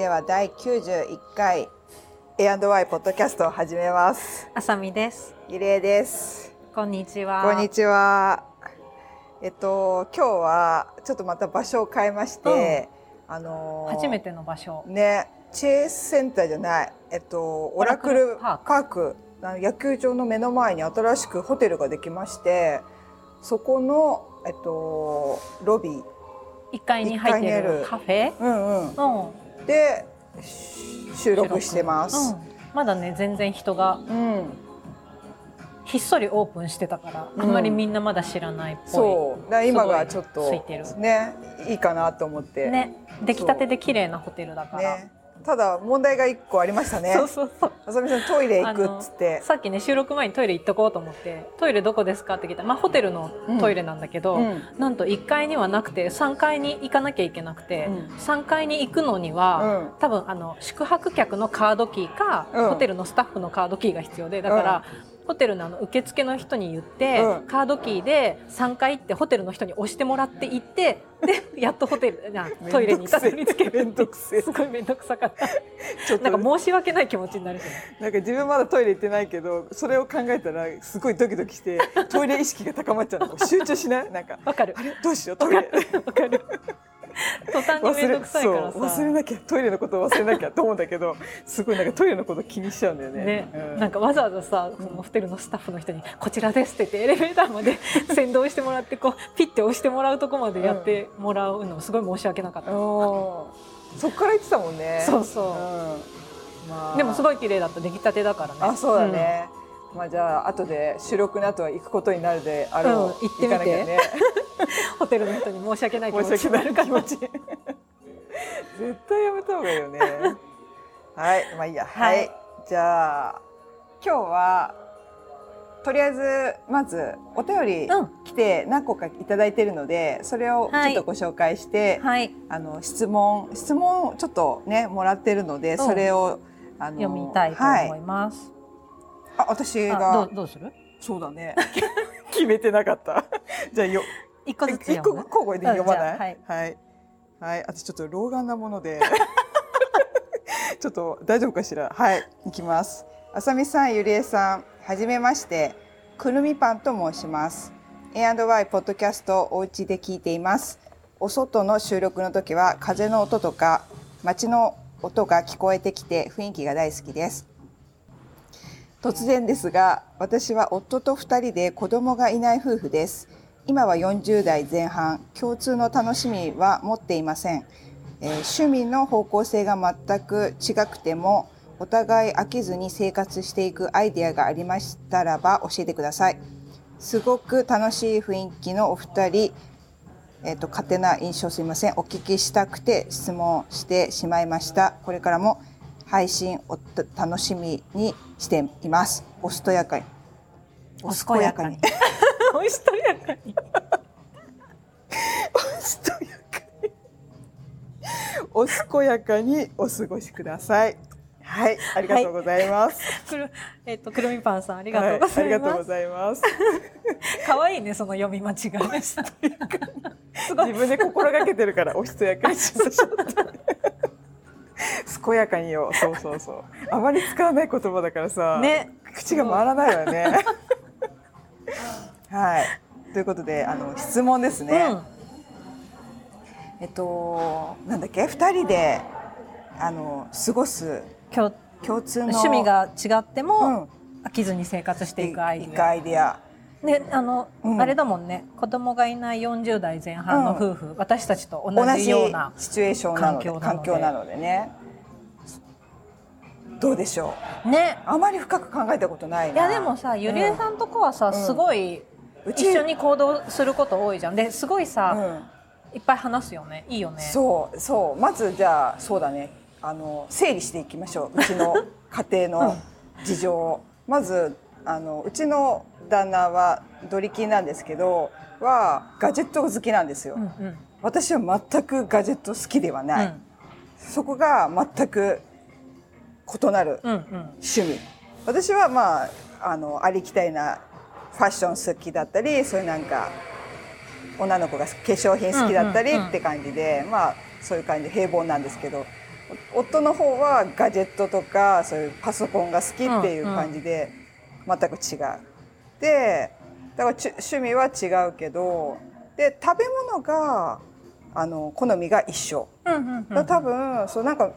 では第91回 A&Y ポッドキャストを始めます。あさみです。ゆりえです。こんにちは。こんにちは。えっと今日はちょっとまた場所を変えまして、あのー初めての場所。ねチェースセンターじゃない、えっとオラクルパーク野球場の目の前に新しくホテルができまして、そこのえっとロビー、1階に入ってるるカフェ。うんうん、うん。でし収録してます。うん。まだね全然人がうん、ひっそりオープンしてたから、うんあんまりみんなまだ知らないっぽい。そう。だ今がちょっといねいいかなと思って。ね。出来たてで綺麗なホテルだから。ねただ問題が一個ありましたね。そうそうそう。あさみさんトイレ行くっつって。さっきね収録前にトイレ行っとこうと思ってトイレどこですかって聞いた。らまあホテルのトイレなんだけど、うん。なんと1階にはなくて3階に行かなきゃいけなくて、うん。3階に行くのには、うん。多分あの宿泊客のカードキーか、うん。ホテルのスタッフのカードキーが必要でだから、ホテルのあの受付の人に言って、うん。カードキーで3階行ってホテルの人に押してもらって行ってで やっとホテルなトイレにたどり着けるめんどくせえ。すごい面倒くさかった。ちょっと。なんか申し訳ない気持ちになるしねなんか自分まだトイレ行ってないけどそれを考えたらすごいドキドキして トイレ意識が高まっちゃうの。集中しない？なんか。わかる。あれ？どうしよう？トイレわかる 途端に面倒くさいからさ。忘れなきゃトイレのことを忘れなきゃと思うんだけどすごいなんかトイレのこと気にしちゃうんだよね。ね、うん。なんかわざわざさそのホテルのスタッフの人に「こちらです」って言ってエレベーターまで 先導してもらってこうピッて押してもらうとこまでやってもらうのすごい申し訳なかった、うんそっから言ってたもんね。そうそう。うん。まあ。でもすごい綺麗だった。出来たてだからね。あそうだね、まあじゃあ後で収録の後は行くことになるであろう、うん行ってみて。ねうん ホテルの人に申し訳ない気持申し訳ちになるからない 絶対やめた方がいいよね。はいまあいいや。はい、はい。じゃあ今日はとりあえずまずお便りうん。来て何個かいただいてるのでそれをちょっとご紹介して、はい。あの質問質問をちょっとねもらってるのでうん。それを、あの読みたいとはい思います、あ私あがどうどうする？そうだね。決めてなかった。じゃあよ。一個ずつ読む？交互で読まない、はい。はい。はい。私ちょっと老眼なもので。ちょっと大丈夫かしら？はい。行きます。あさみさんゆりえさんはじめまして。くるみパンと申します。A&Y ポッドキャストをお家で聞いています。お外の収録の時は風の音とか街の音が聞こえてきて雰囲気が大好きです突然ですが私は夫と2人で子供がいない夫婦です。今は40代前半共通の楽しみは持っていません、えー趣味の方向性が全く違くてもお互い飽きずに生活していくアイデアがありましたらば教えてください。すごく楽しい雰囲気のお二人えっ、と勝手な印象すみません。お聞きしたくて質問してしまいました。これからも配信を楽しみにしています。おしとやかに。お健やかに。おしとやかに。おしとやかに。お健やかに。お過ごしください。はいありがとうございます、くるえっ、とくるみパンさんありはいがとうございありがとうごます、ざいます。可愛いねその読み間違い自分で心がけてるからおしとやかにしましょう健やかによそうそうそう。あまり使わない言葉だからさ、ね。口が回らないわよね。はい。ということであの質問ですね、うん。えっとなんだっけ？二人であの過ごす共通の趣味が違ってうん。も、飽きずに生活していくアイデアアイデアであの、うん。あれだもんね。子供がいない40代前半の夫婦、私たちと同同じじようなシチュエーションなので環境なので。環境なのでね。どうでしょう。ね。あまり深く考えたことないな。いいやでもさゆりえさんとこはさ、ん。すごい一緒に行動すること多いじゃん。ですごいさ、うん。いっぱい話すよね。いいよね。そうそう。まずじゃあそうだね。あの整理していきましょう。うちの家庭の事情を、まずあのうちの旦那はドリキンなんですけどはガジェット好きなんですよ、うんうん。私は全くガジェット好きではない、うん。そこが全く異なるうんうん。趣味。私はまああのありきたりなファッション好きだったりそういうなんか女の子が化粧品好きだったりうんうんうん。って感じで、まあそういう感じで平凡なんですけど夫の方はガジェットとかそういうパソコンが好きっていう感じで全く違う。でだから趣味は違うけどで食べ物があの好みが一緒。うんうんうんだ多分そうなんか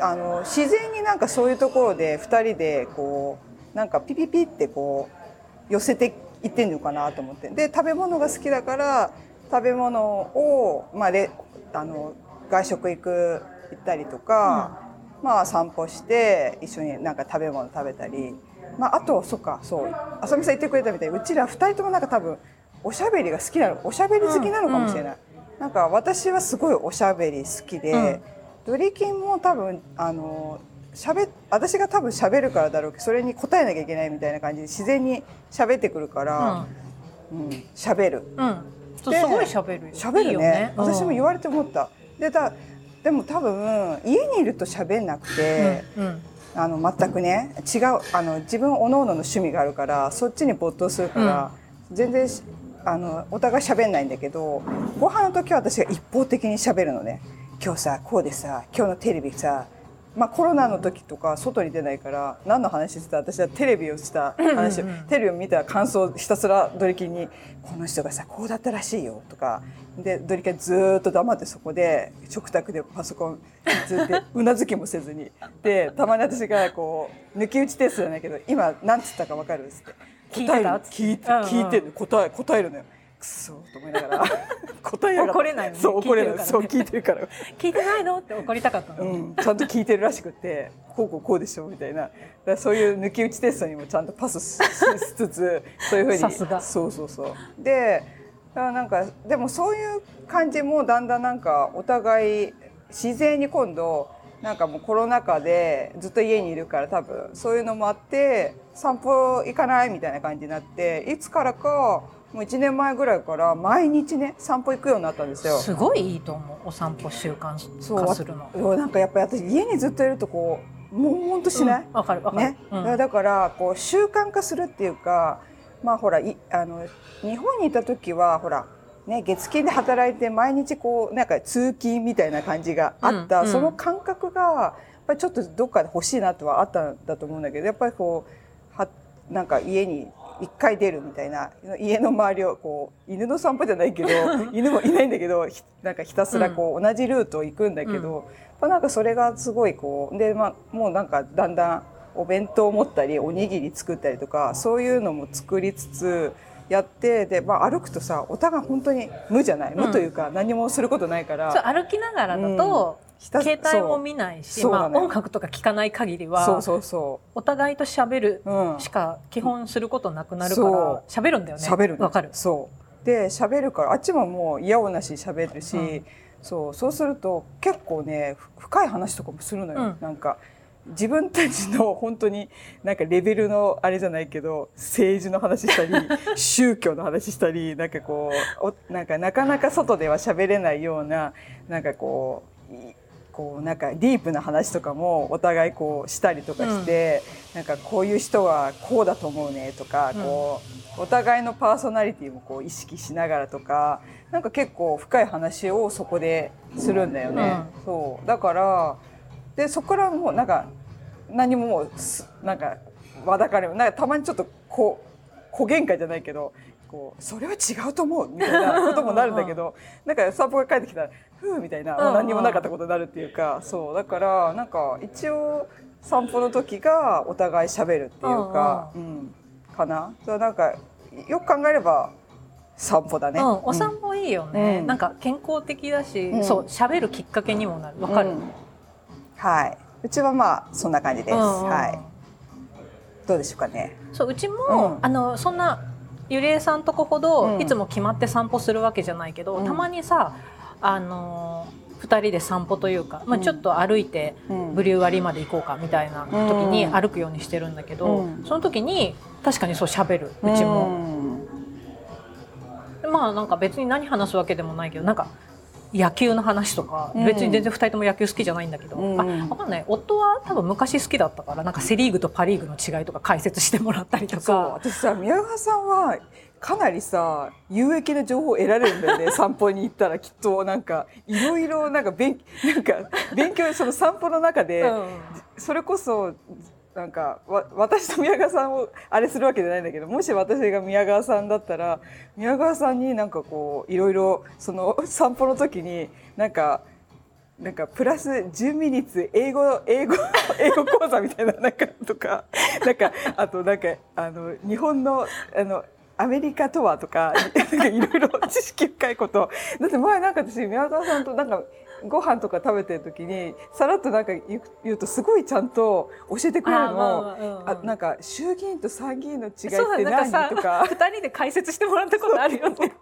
あの自然になんかそういうところで2人でこうなんかピピピってこう寄せていってんのかなと思ってで食べ物が好きだから食べ物を、まあ、レあの外食行く行ったりとか、まあ散歩して一緒になんか食べ物食べたり、まあ、あとそっかそう。あさみさん言ってくれたみたいにうちら2人ともなんか多分おしゃべりが好きなのおしゃべり好きなのかもしれない。なんか私はすごいおしゃべり好きで、ドリキンも多分あの喋私が多分喋るからだろうけどそれに答えなきゃいけないみたいな感じで自然に喋ってくるから、うん。喋る。うん。うんそうですごい喋るよ喋るね。ね。私も言われて思った。でだでも多分家にいると喋んなくて、うんうんあの全くね違うあの自分おのおのの趣味があるからそっちに没頭するから、全然しあのお互い喋んないんだけどご飯の時は私が一方的に喋るのね。今日さこうでさ今日のテレビさまあコロナの時とか外に出ないから何の話してた？私はテレビをした話を、うんうんテレビを見た感想をひたすらドリキンに「この人がさこうだったらしいよ」とか。でドリキンはずーっと黙ってそこで食卓でパソコンずっとうなずきもせずに。でたまに私がこう抜き打ちテストじゃないけど今何つったか分かる？っつって。聞いて聞いてうんうん聞いてる答え答えるのよくそーと思いながら。答えやが怒れないそう怒れない。そう聞いてるから。聞いてないのって怒りたかったの、うん、ちゃんと聞いてるらしくてこうこうこうでしょみたいな。だそういう抜き打ちテストにもちゃんとパスししつつ そういうふうに。さすがそうそうそう。でなんかでもそういう感じもだんだんなんかお互い自然に今度なんかもうコロナ禍でずっと家にいるから多分そういうのもあって散歩行かないみたいな感じになっていつからかもう1年前ぐらいから毎日ね散歩行くようになったんですよ。すごいいいと思うお散歩習慣化するの。そうなんかやっぱり私家にずっといるとこう悶々としない、うんわかるわかる、ね、うん。だからこう習慣化するっていうかまあほらいあの日本にいた時はほらね月金で働いて毎日こうなんか通勤みたいな感じがあった、うんうん。その感覚がやっぱりちょっとどっかで欲しいなとはあったんだと思うんだけどやっぱりこうはなんか家に一回出るみたいな家の周りをこう犬の散歩じゃないけど 犬もいないんだけどひなんかひたすらこう同じルートを行くんだけど、やっぱなんかそれがすごいこうで、まあ、もうなんかだんだんお弁当を持ったりおにぎり作ったりとかそういうのも作りつつやってで、まあ、歩くとさお互い本当に無じゃない？無というか何もすることないから、そう歩きながらだと、携帯も見ないし、まあ、音楽とか聞かない限りはそうそうそお互いと喋るしか基本することなくなるから喋るんだよね。喋るのわかる。そう。で喋るからあっちももう嫌おなし喋るし、うん。そう。そうすると結構ねふ深い話とかもするのよ、うん。なんか自分たちの本当になんかレベルのあれじゃないけど政治の話したり 宗教の話したりなんかこうおなんかなかなか外では喋れないようななんかこういこうなんかディープな話とかもお互いこうしたりとかして、なんかこういう人はこうだと思うねとか、うん。こうお互いのパーソナリティもこう意識しながらとかなんか結構深い話をそこでするんだよね。そう。だからでそこからもうなんか何ももうすなんかわだかれもなんかたまにちょっとこう小喧嘩じゃないけどこうそれは違うと思うみたいなこともなるんだけどなんか散歩が帰ってきたらふうみたいな、うんうん。何にもなかったことになるっていうかそう。だからなんか一応散歩の時がお互い喋るっていうか、うんかな。そうなんかよく考えれば散歩だね。うん、お散歩いいよね、うん。なんか健康的だし、うん。そう喋るきっかけにもなる。わかる、うん。はい。うちはまあそんな感じです。うんうん。はい。どうでしょうかね。そううちも、うん。あのそんなゆりえさんとこほど、うん。いつも決まって散歩するわけじゃないけど、うん。たまにさあの2人で散歩というか、まあ、うん。ちょっと歩いてうん。ブリュー割りまで行こうかみたいな時にうん歩くようにしてるんだけど、うん。その時に確かにそう喋るうちも、まあなんか別に何話すわけでもないけどなんか野球の話とか、うん。別に全然2人とも野球好きじゃないんだけど、うん。あ分かんない。夫は多分昔好きだったからなんかセ・リーグとパ・リーグの違いとか解説してもらったりとそう。か私さ宮川さんはかなりさ有益な情報を得られるんだよね 散歩に行ったらきっとなんか。いろいろなんか勉なんか勉強その散歩の中で、うん。それこそなんかわ私と宮川さんをあれするわけじゃないんだけどもし私が宮川さんだったら宮川さんになんかこういろいろその散歩の時になんかなんかプラス10ミニッツ英語英語 英語講座みたいななんかとかなんかあとなんかあの日本のあのアメリカとはとかいろいろ知識深いこと。だって前なんか私宮川さんとなんかご飯とか食べてる時にさらっとなんか言うとすごいちゃんと教えてくれるの。あなんか衆議院と参議院の違いって何とか。2人で解説してもらったことあるよね。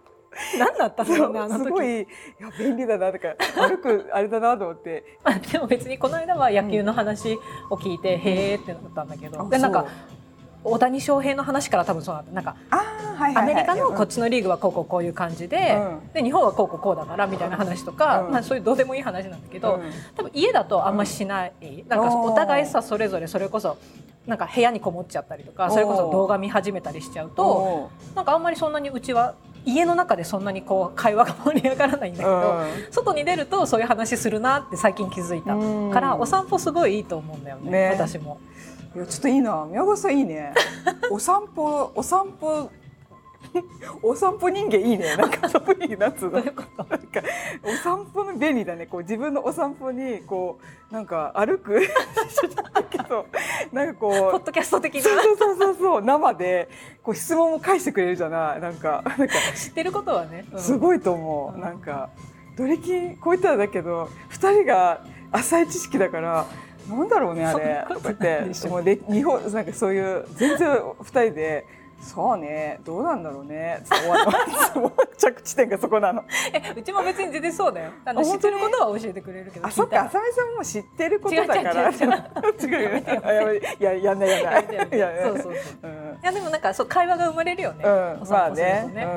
何だったんだろうねあの時。すごいいや便利だなとか歩くあれだなと思って。ま あでも別にこの間は野球の話を聞いて、へーってなったんだけど、なんか大谷翔平の話から多分そうなんだなんかアメリカのこっちのリーグはこうこうこういう感じで,、うん。で日本はこうこうこうだからみたいな話とか、うん。まあ、そういうどうでもいい話なんだけど、うん。多分家だとあんましない、なんかお互いさそれぞれそれこそなんか部屋にこもっちゃったりとかそれこそ動画見始めたりしちゃうとおなんかあんまりそんなにうちは家の中でそんなにこう会話が盛り上がらないんだけど、ー外に出るとそういう話するなって最近気づいたうん。からお散歩すごいいいと思うんだよねね。私も。いやちょっといいな。宮川さんいいね。お散歩お散歩お散歩人間いいね。なんかそういうなんつうのお散歩の便利だね。こう自分のお散歩にこうなんか歩く？だけどなんかこうポッドキャスト的な？そうそうそうそう生でこう質問も返してくれるじゃない？なんかなんか知ってることはね、うん。すごいと思う、うん。なんかどれきこういったらだけど二人が浅い知識だからなんだろうねあれ。ととか言ってもうで日本なんかそういう全然二人でそうねどうなんだろうね。つって終わ着地点がそこなの。えうちも別に全然そうだよ。あの知ってることは教えてくれるけどあそっか浅見さんも知ってることだから。違う違う違う。い やうそうそう。うん。いやでもなんかそう会話が生まれるよね、うんおまあ散歩するね。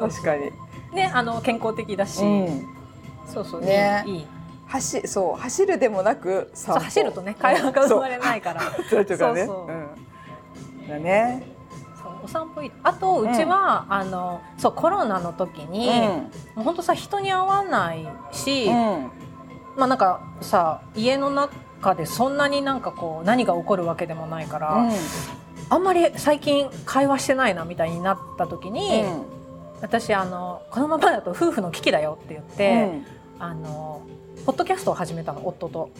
うん。確かに。ねあの健康的だし、うん。そうそう、ね走そう走るでもなくそう走るとね会話が生まれないから。そう。そうね。そうそう。うん。だね。そうお散歩あとうちは、あのそうコロナの時に、もう本当さ人に会わないし、うん。まあなんかさ家の中でそんなになんかこう何が起こるわけでもないから、うん。あんまり最近会話してないなみたいになった時に、私あのこのままだと夫婦の危機だよって言って、あのポッドキャストを始めたの夫と。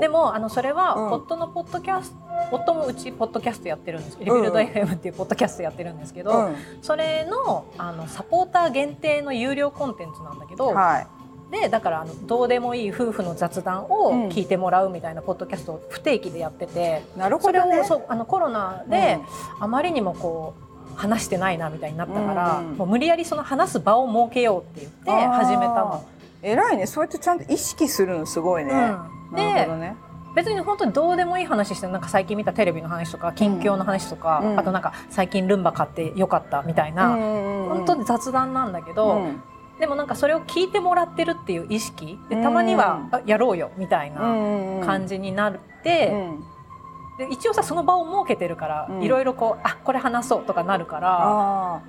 でもあのそれは、うん。夫のポッドキャスト夫もうちポッドキャストやってるんです。リビルド FM っていうポッドキャストやってるんですけど、うん。それのあのサポーター限定の有料コンテンツなんだけど、はい。でだからあのどうでもいい夫婦の雑談を聞いてもらうみたいなポッドキャストを不定期でやってて、なるほそれどねをそうあのコロナであまりにもこう話してないなみたいになったから、うん。うんもう無理やりその話す場を設けようって言って始めたの。偉いね。そうやってちゃんと意識するのすごいね、うん。なるほどね。別に本当にどうでもいい話してなんか最近見たテレビの話とか近況の話とか、うん。あとなんか最近ルンバ買ってよかったみたいな、本当に雑談なんだけど、うん。でもなんかそれを聞いてもらってるっていう意識でたまには、あやろうよみたいな感じになって、うんで一応さその場を設けてるから、うん。いろいろこうあこれ話そうとかなるから。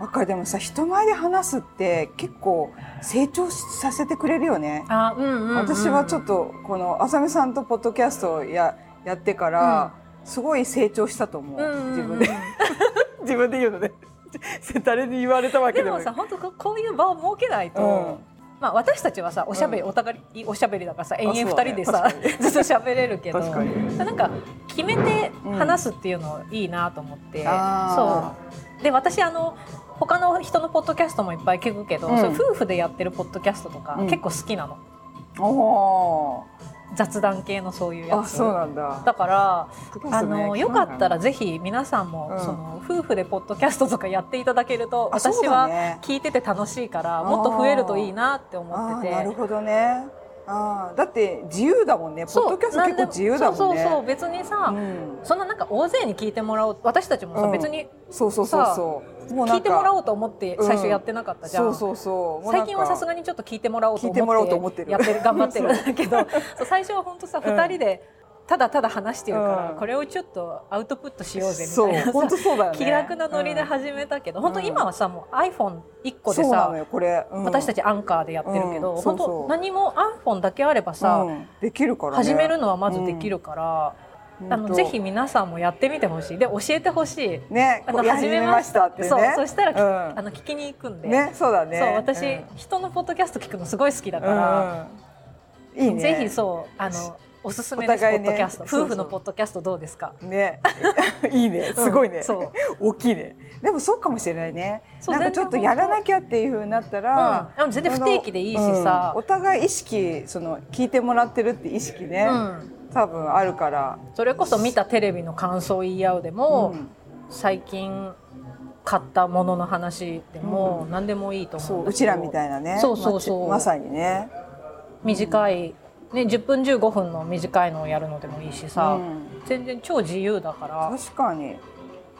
わかるでもさ人前で話すって結構成長させてくれるよね、あうんうんうん。私はちょっとこの浅見さんとポッドキャストをややってから、すごい成長したと思う、うんうんうん。自分で。自分で言うのね。誰に言われたわけでもでもさ本当こうこういう場を設けないと、うん。まあ、私たちはさおしゃべり、うん。お互いおしゃべりだからさ延々そうだね二人でさ、確かに。ずっと喋れるけど。なんか決めて話すっていうのいいなと思って、あそう。で私あの他の人のポッドキャストもいっぱい聞くけど、うん。そう夫婦でやってるポッドキャストとか、うん。結構好きなの。お雑談系のそういうーやつ。あそうなんだ。だからね。のよかったらぜひ皆さんも、うん。その夫婦でポッドキャストとかやっていただけると私は聞いてて楽しいからもっと増えるといいなって思ってて。なるほどねああだって自由だもんね。ポッドキャスト結構自由だもんね。そうそうそう別にさ、うん、そんななんか大勢に聞いてもらおう私たちもさ、うん、別にそうそうそうそう。もう聞いてもらおうと思って最初やってなかったじゃん、うん、そうそう。そう最近はさすがにちょっと聞いてもらおうと思ってやってる頑張ってるんだけど 最初は本当さ二人で、ただただ話してるから、うん、これをちょっとアウトプットしようぜみたいな本当そうだよ、ね、気楽なノリで始めたけど、うん、本当今はさもう iPhone1 個でさ、これ、うん、私たちアンカーでやってるけど、本当何も iPhone だけあればさ、できるから、ね、始めるのはまずできるから。あのぜひ皆さんもやってみてほしいで教えてほしい。ね、あの始めましたってね。そう、そしたら、あの聞きに行くんで。ね、そうだね。そう私、人のポッドキャスト聞くのすごい好きだから。いいね。ぜひそうあのおすすめです、ね、ポッドキャスト。夫婦のポッドキャストどうですか？ね。いいね。すごいね、う。ん、大きいね。でもそうかもしれないね。なんかちょっとやらなきゃっていうふうになったら、うん、全然不定期でいいしさ、うん、お互い意識その聞いてもらってるって意識ね、多分あるから。それこそ見たテレビの感想を言い合うでも、最近買ったものの話でも何でもいいと思ううちらみたいなね。そうそうそう。まさにね。短いね、10分15分の短いのをやるのでもいいしさ、うん、全然超自由だから。確かに。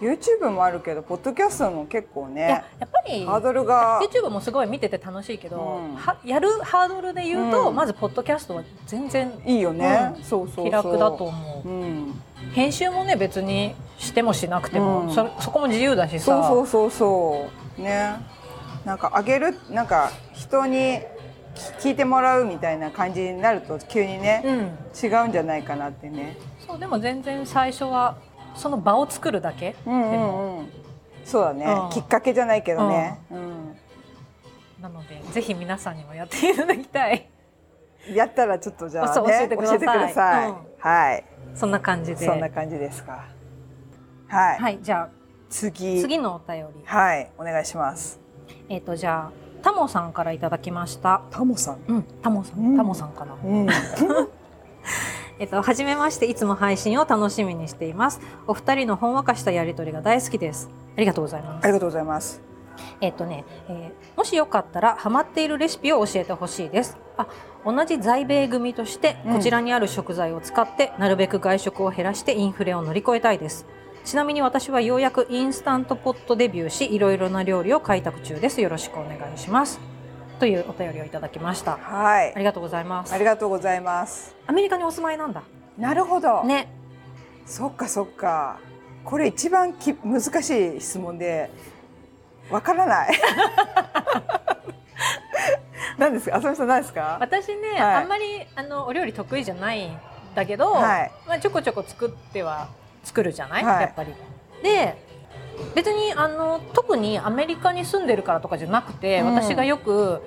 YouTube もあるけどポッドキャストも結構ねやっぱりハードルが YouTube もすごい見てて楽しいけど、うん、はやるハードルで言うと、うん、まずポッドキャストは全然いいよね、うん、そうそう気楽だと思う、編集もね別にしてもしなくても、そそこも自由だしさ。そうそうそうそう。ね。なんかあげるなんか人に聞いてもらうみたいな感じになると急にね、うん、違うんじゃないかなってね。そうでも全然最初はその場を作るだけ、うんうんうん、そうだね、うん、きっかけじゃないけどね、うん、なのでぜひ皆さんにもやっていただきたい。やったらちょっとじゃあ、ね、教えてください。はい。そんな感じで。そんな感じですか。はい、はい、じゃあ次。次のお便り。はいお願いします。えっ、ー、とじゃあタモさんからいただきました。タモさん？うん、タモさん、うん、タモさんかな。うん、えっと、初めまして、いつも配信を楽しみにしています。お二人のほんわかしたやりとりが大好きです。ありがとうございます。ありがとうございます。えっとね、えー、もしよかったらハマっているレシピを教えてほしいです。あ、同じ在米組としてこちらにある食材を使って、なるべく外食を減らしてインフレを乗り越えたいです。ちなみに私はようやくインスタントポットデビューしいろいろな料理を開拓中です。よろしくお願いします。というお便りをいただきました。はい。ありがとうございます。ありがとうございます。アメリカにお住まいなんだ。なるほど。ね。そっかそっか。これ一番き難しい質問でわからない。何ですか？浅見さん何ですか？私ね、はい、あんまりあのお料理得意じゃないんだけど、はい、まあちょこちょこ作っては作るじゃない、はい、やっぱり。で別にあの特にアメリカに住んでるからとかじゃなくて、うん、私がよく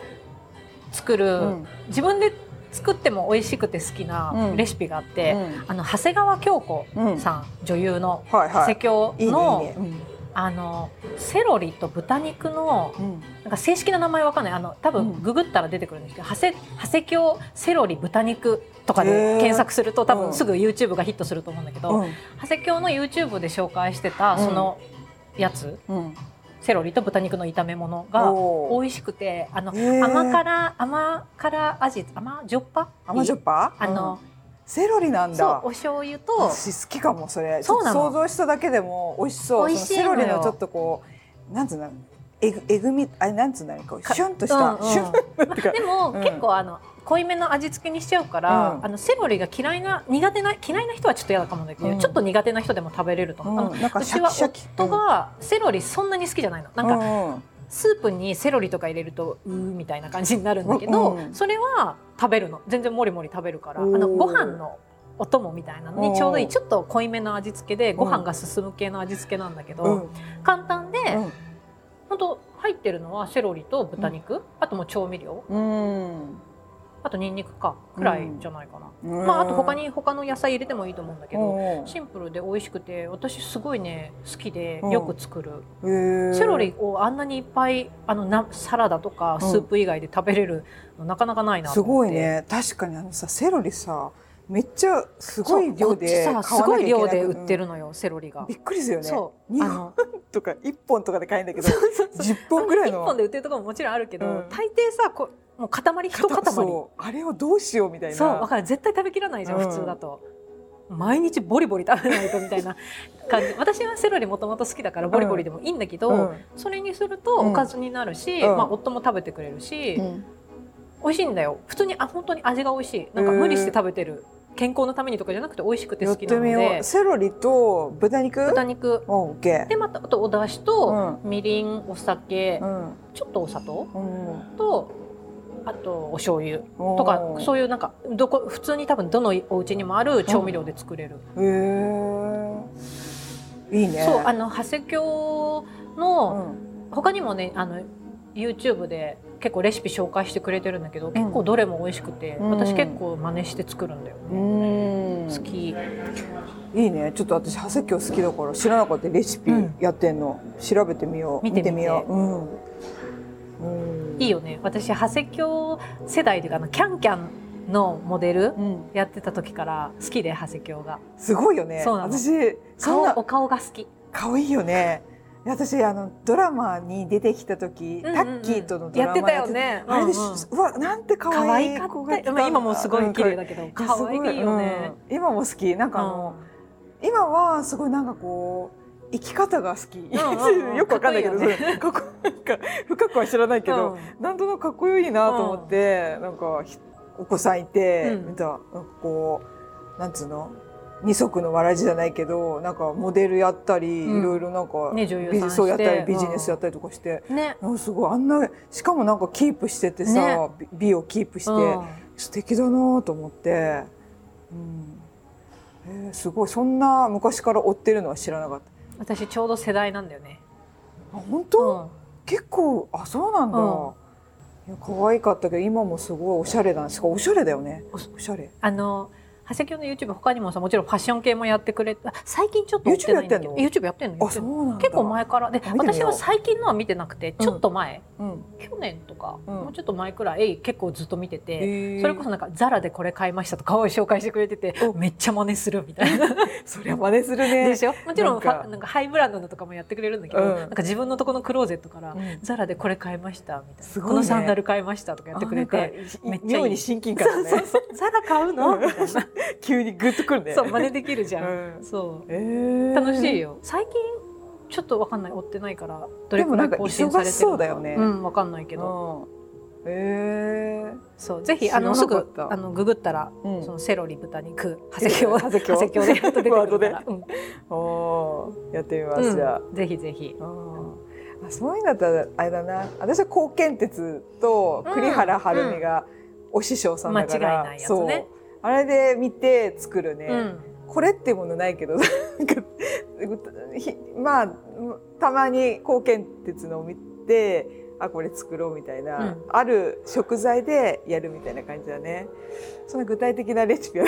作る、うん、自分で作っても美味しくて好きなレシピがあって、うん、あの長谷川京子さん、女優の長谷京の。いいねあのセロリと豚肉の、うん、なんか正式な名前わかんない。あの多分ググったら出てくるんですけど、うん、長谷長谷京セロリ豚肉とかで検索すると多分すぐ YouTube がヒットすると思うんだけど、うん、長谷京の YouTube で紹介してたそのやつ、セロリと豚肉の炒め物が美味しくてあの甘辛甘辛味甘じょっぱ？甘じょっぱ？あの、セロリなんだ。お醤油と。私好きかもそれ。想像しただけでも美味しそう。セロリのちょっとこうなんつうの？えぐえぐみあれなんつうのこうシュンとした、うんうん、シュンでも、うん、結構あの濃いめの味付けにしちゃうから、うん、あのセロリが嫌いな苦手な嫌いな人はちょっと嫌だかもだけど、うん、ちょっと苦手な人でも食べれると思う。うん、なんか私は夫がセロリそんなに好きじゃないの。なんか、スープにセロリとか入れるとうーみたいな感じになるんだけど、それは食べるの。全然もりもり食べるから。あのご飯のお供みたいなのにちょうどいいちょっと濃いめの味付けでご飯が進む系の味付けなんだけど、簡単で、うん、本当入ってるのはセロリと豚肉、あとも調味料、あとニンニクかくらいじゃないかな、うん、まああと他に他の野菜入れてもいいと思うんだけどシンプルで美味しくて私すごいね好きでよく作る、うん、セロリをあんなにいっぱいあのなサラダとかスープ以外で食べれるのなかなかないなすごいね。確かにあのさセロリさめっちゃすごい量ですごい量で売ってるのよ、セロリが。びっくりするよね。そう。2本とか1本とかで買えんだけど10本ぐらいの。1本で売ってるところももちろんあるけど、大抵さこもう塊 一塊。あれをどうしようみたいな。そうわかる。絶対食べきらないじゃん、うん、普通だと。毎日ボリボリ食べないとみたいな 感じ。私はセロリもともと好きだからボリボリでもいいんだけど、うん、それにするとおかずになるし、まあ、夫も食べてくれるし、美味しいんだよ。普通にあ本当に味が美味しい。なんか無理して食べてる。健康のためにとかじゃなくて美味しくて好きなので。セロリと豚肉？豚肉。でまたあとお出汁と、みりんお酒、うん、ちょっとお砂糖、うん、とあとお醤油とかそういうなんかどこ普通に多分どのお家にもある調味料で作れる。へ、えいいね。そうあの長谷京の、他にもねあの YouTube で結構レシピ紹介してくれてるんだけど、結構どれも美味しくて、私結構真似して作るんだよね。好き。いいね。ちょっと私長谷京好きだから知らなかったレシピやってんの、調べてみよう。見てみよう。うん。いいよね。私長谷京世代でかなキャンキャンのモデルやってた時から好きで長谷京が。すごいよね。そうなの。私そんなお顔が好き。顔いいよね。私あのドラマに出てきた時、うんうん、タッキーとのドラマやってたよね。あれで、うんうん、うわなんて可愛い子が今もすごい綺麗だけど可愛いよね、うん、今も好きなんかあの、うん、今はすごいなんかこう生き方が好き、うんうん、よくわかんないけど、ね、かっこ なんか深くは知らないけど、うん、なんとなくかっこいいなと思って、なんかお子さんいて、見たこうなんつうの？二足のわらじじゃないけどなんかモデルやったり、いろいろなんか、ね、ビジそうやったりビジネスやったりとかして、ね、すごいあんなしかもなんかキープしててさ、ね、美をキープして、うん、素敵だなと思って、うん。えー、すごい。そんな昔から追ってるのは知らなかった私ちょうど世代なんだよね。あ本当、うん、結構あそうなんだ、うん、いや可愛かったけど今もすごいおしゃれだしかおしゃれだよね。おしゃれ。あの長谷京の YouTube 他にもさもちろんファッション系もやってくれた最近ちょっと YouTube やってんの？YouTube やってんの？結構前から。で私は最近のは見てなくてちょっと前、うん、去年とか、うん、もうちょっと前くらい結構ずっと見てて、それこそなんかザラでこれ買いましたとかを紹介してくれててめっちゃ真似するみたいな。そりゃ真似するね。でしょ？もちろんなんか。ハイブランドのとかもやってくれるんだけど、うん、なんか自分のとこのクローゼットから、ザラでこれ買いましたみたいな、ね、このサンダル買いましたとかやってくれてめっちゃ妙に親近感、ね、そうそうそう。ザラ買うの？みたいな 急にグッとくるね。そう真似できるじゃん、うん、そう、えー、楽しいよ。最近ちょっとわかんない。追ってないからどれくらい更新されてるそうだよね。うんわかんないけど、うん、えー、そうぜひあのすぐあのググったら、うん、そのセロリ豚肉長谷京長谷京でやっと出てくるから、うん、おやってみます、じゃあ。ぜひぜひ。あそういうんだったらあれだな。私は高健鉄と栗原はるみがお師匠さんだから、間違いないやつねあれで見て作るね、うん、これっていうものないけど まあたまに高健鉄のを見てあこれ作ろうみたいな、うん、ある食材でやるみたいな感じだね。その具体的なレシピは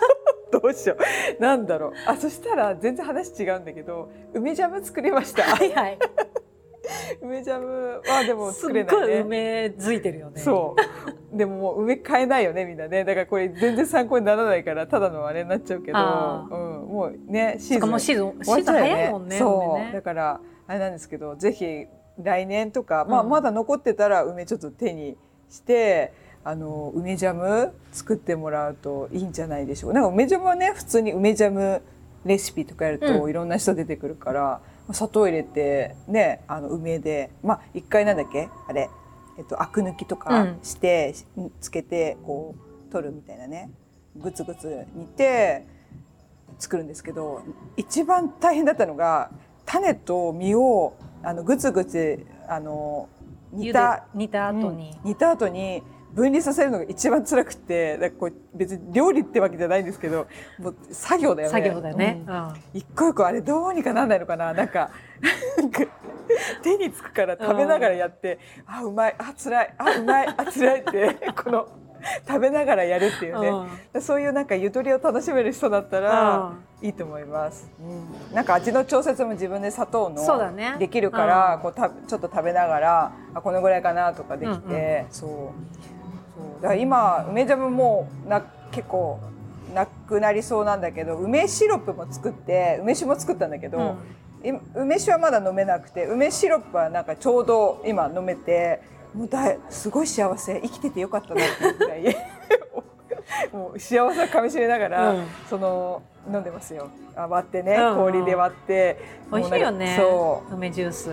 どうしよう。なんだろう。あそしたら全然話違うんだけど梅ジャム作りました。はいはい梅ジャムはでも作れない、ね、すっごい梅づいてるよね。そう。でももう梅買えないよねみんなね。だからこれ全然参考にならないからただのあれになっちゃうけど、うん、もうねシーズン。もシーズン、シーズン早いもんね。そう、ね、だからあれなんですけど、ぜひ来年とか、まあまだ残ってたら梅ちょっと手にして。あの梅ジャム作ってもらうといいんじゃないでしょうなんか梅ジャムはね普通に梅ジャムレシピとかやるといろんな人出てくるから、砂糖入れてねあの梅でまあ一回なんだっけ？あれ、えっと、アク抜きとかして、うん、つけてこう取るみたいなね。グツグツ煮て作るんですけど一番大変だったのが種と実をあのグツグツあの煮た煮た後に、うん、煮た後に分離させるのが一番辛くてだこう別に料理ってわけじゃないんですけどもう作業だよね。作業だよね、うん、一個一個あれどうにかなんないのかな？なんか手につくから食べながらやって、うん、あうまいあ辛いあうまいあ辛いって この食べながらやるっていうね、うん、そういうなんかゆとりを楽しめる人だったらいいと思います、うん、なんか味の調節も自分で砂糖のできるから、こうたちょっと食べながらあこのぐらいかなとかできて、うんうん、そうだから今梅ジャムもな結構なくなりそうなんだけど梅シロップも作って梅酒も作ったんだけど、うん、梅酒はまだ飲めなくて梅シロップはなんかちょうど今飲めてもうだすごい幸せ。生きててよかったなっていうぐらい。もう幸せをかみしめながら、うん、その飲んでますよ。割ってね、うんうん、氷で割って。美味しいよね。そう。梅ジュース、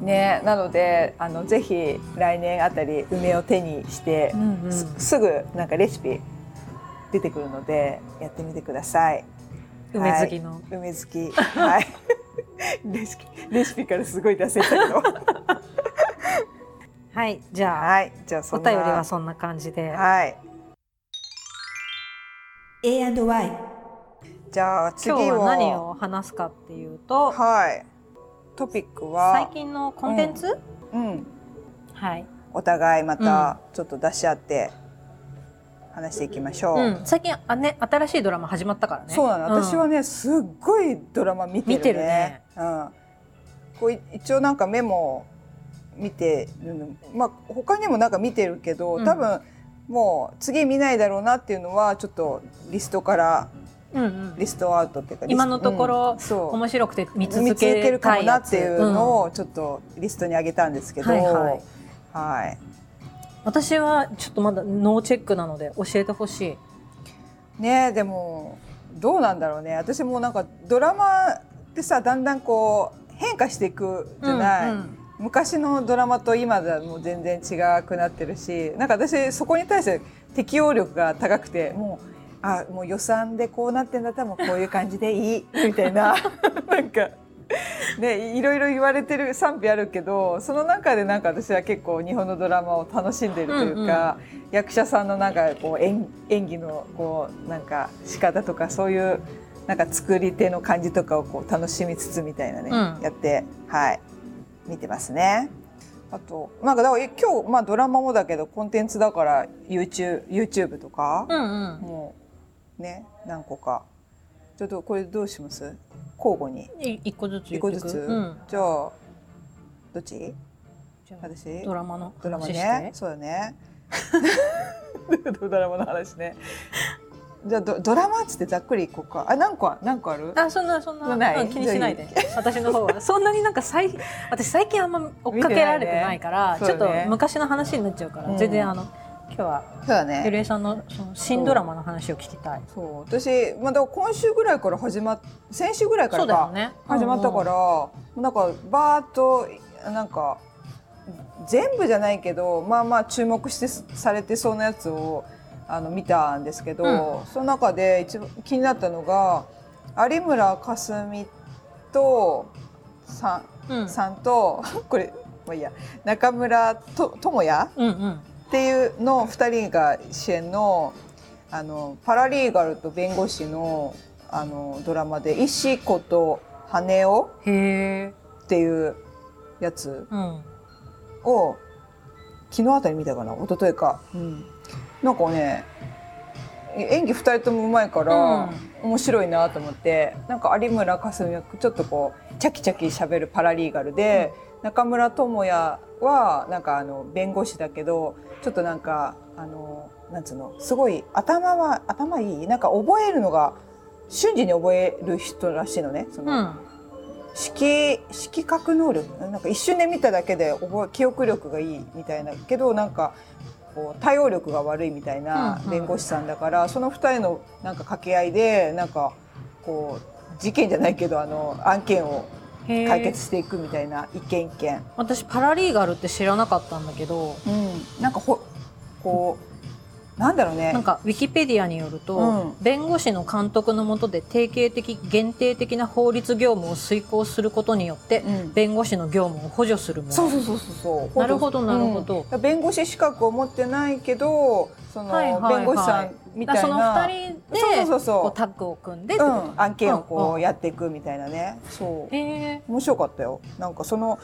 うん、ねなのであのぜひ来年あたり梅を手にして、うんうん、すぐなんかレシピ出てくるのでやってみてください。梅好きの、はい、梅好き。はい。レシピレシピからすごい出せたけど はいじゃあ、はい、じゃあお便りはそんな感じで。はい。A&Y じゃあ次は。今日は何を話すかっていうとはい。トピックは。最近のコンテンツ、うん、うん、はい。お互いまたちょっと出し合って、話していきましょう、うん、最近あね新しいドラマ始まったからね。そうなの、私はねすっごいドラマ見てるね。見てるね、うん、こう一応なんかメモ見てるまあ他にもなんか見てるけど多分、もう次見ないだろうなっていうのはちょっとリストからリストアウトっていうか、今のところ、うん、面白くて見続けるかもなっていうのをちょっとリストに上げたんですけど、はい、はい。はい、私はちょっとまだノーチェックなので教えてほしい。ねでもどうなんだろうね。私もなんかドラマってさだんだんこう変化していくじゃない。うんうん。昔のドラマと今ではもう全然違くなってるしなんか私そこに対して適応力が高くてもうあもう予算でこうなってんだったらもうこういう感じでいい みたいな。なんかねいろいろ言われてる賛否あるけどその中でなんか私は結構日本のドラマを楽しんでるというか、うんうん、役者さんのなんかこう演演技のこうなんか仕方とかそういうなんか作り手の感じとかをこう楽しみつつみたいなね、うん、やってはい。見てますね。あとなんかだから今日まあドラマもだけどコンテンツだから YouTube, YouTube とか、うんうん、もうね何個か。ちょっとこれどうします？交互に。一個ずつ一個ずつ、うん、じゃあどっち？私？ドラマのドラマね。そうだね。ドラマの話ね。じゃあドドラマっつってざっくりいこうか。あ何個何個ある？あそんなそんな。ない、うん、気にしないで。私の方は。そんなになんか最私最近あんま追っかけられてないから、ね、ちょっと昔の話になっちゃうから、うん、全然あの今日は今日はねゆりえさんのその新ドラマの話を聞きたい。そう。私まだ今週ぐらいから始まっ先週ぐらいからか、ね、始まったから、うんうん、なんかバーッとなんか全部じゃないけどまあまあ注目してされてそうなやつをあの見たんですけど、うん、その中で一番気になったのが有村架純とさん,、うん、さんと これまあいいや。中村と智也、うんうん、っていうの2人が主演のあのパラリーガルと弁護士のあのドラマで「石子と羽男」っていうやつを、うん、昨日あたり見たかな？一昨日か。うん。なんかね演技2人ともうまいから、面白いなと思ってなんか有村架純はちょっとこうチャキチャキしゃべるパラリーガルで、うん、中村智也はなんかあの弁護士だけどちょっとなんかあのなんつうのすごい頭は頭いいなんか覚えるのが瞬時に覚える人らしいのね。その、うん。色色覚能力。なんか一瞬で見ただけで覚え記憶力がいいみたいな。けどなんかこう対応力が悪いみたいな弁護士さんだから、うんうん、その2人のなんか掛け合いでなんかこう事件じゃないけどあの案件を解決していくみたいな一件一件私パラリーガルって知らなかったんだけど、うん、なんかほこうなんだろうね。なんかウィキペディアによると、うん、弁護士の監督のもとで定型的限定的な法律業務を遂行することによって、うん、弁護士の業務を補助するもの。そうそうそうそう。なるほどなるほど、うん、弁護士資格を持ってないけどその、はいはいはい、弁護士さんみたいな。その二人でそうそうそうタッグを組んで、案件をこうやっていくみたいなね、そう。面白かったよ。なんかその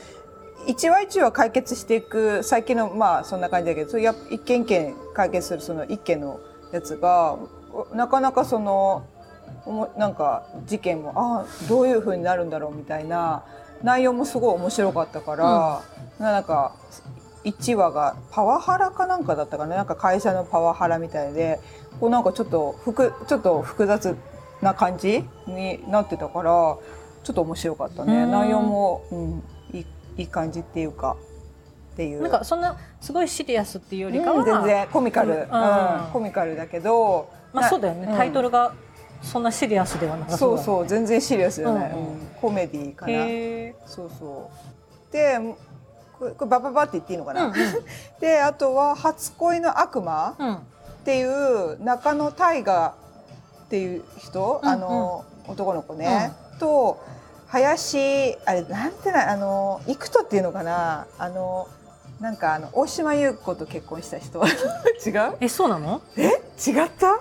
一話一話解決していく最近のまあそんな感じだけどそれや一件一件解決するその一件のやつがなかなかそのなんか事件もああどういうふうになるんだろうみたいな内容もすごい面白かったから、うん、なんか1話がパワハラかなんかだったかな？なんか会社のパワハラみたいでこうなんかちょっと複ちょっと複雑な感じになってたからちょっと面白かったね。内容も、うん、いいい感じっていうかていう。なんかそんなすごいシリアスっていうよりかは、全然コミカル、うん。コミカルだけどまあそうだよね、タイトルがそんなシリアスではなさそう、そうそう全然シリアスじゃない、うんコメディかな。そうそう。でこれバババって言っていいのかな、うんうん、であとは「初恋の悪魔」っていう中野大河っていう人、うんうん、あの男の子ね、うん、と林あれなんてなあの幾人っていうのかな？あのなんかあの大島優子と結婚した人。違う？えそうなの？え？違った？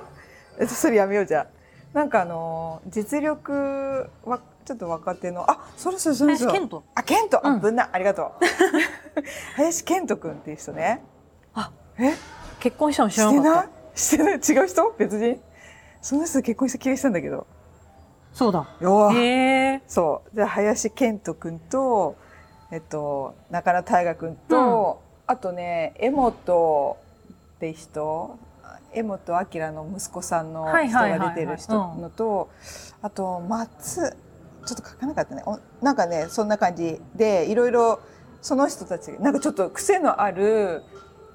えそれやめようじゃなんかあの実力はちょっと若手のあそれそれそれそれ林健あ健人、うん、あぶんなありがとう。林健人君っていう人ね。あえ？結婚したの知らなかった。してない？違う人？別人？その人結婚して気がしたんだけど。そうだ。へえ。そう。で林健人君とえっと中野大河君と、うん、あとね江本って人江本明の息子さんの人が出てる人のと、あと松ちょっと書かなかったね。なんかねそんな感じ。でいろいろその人たちなんかちょっと癖のある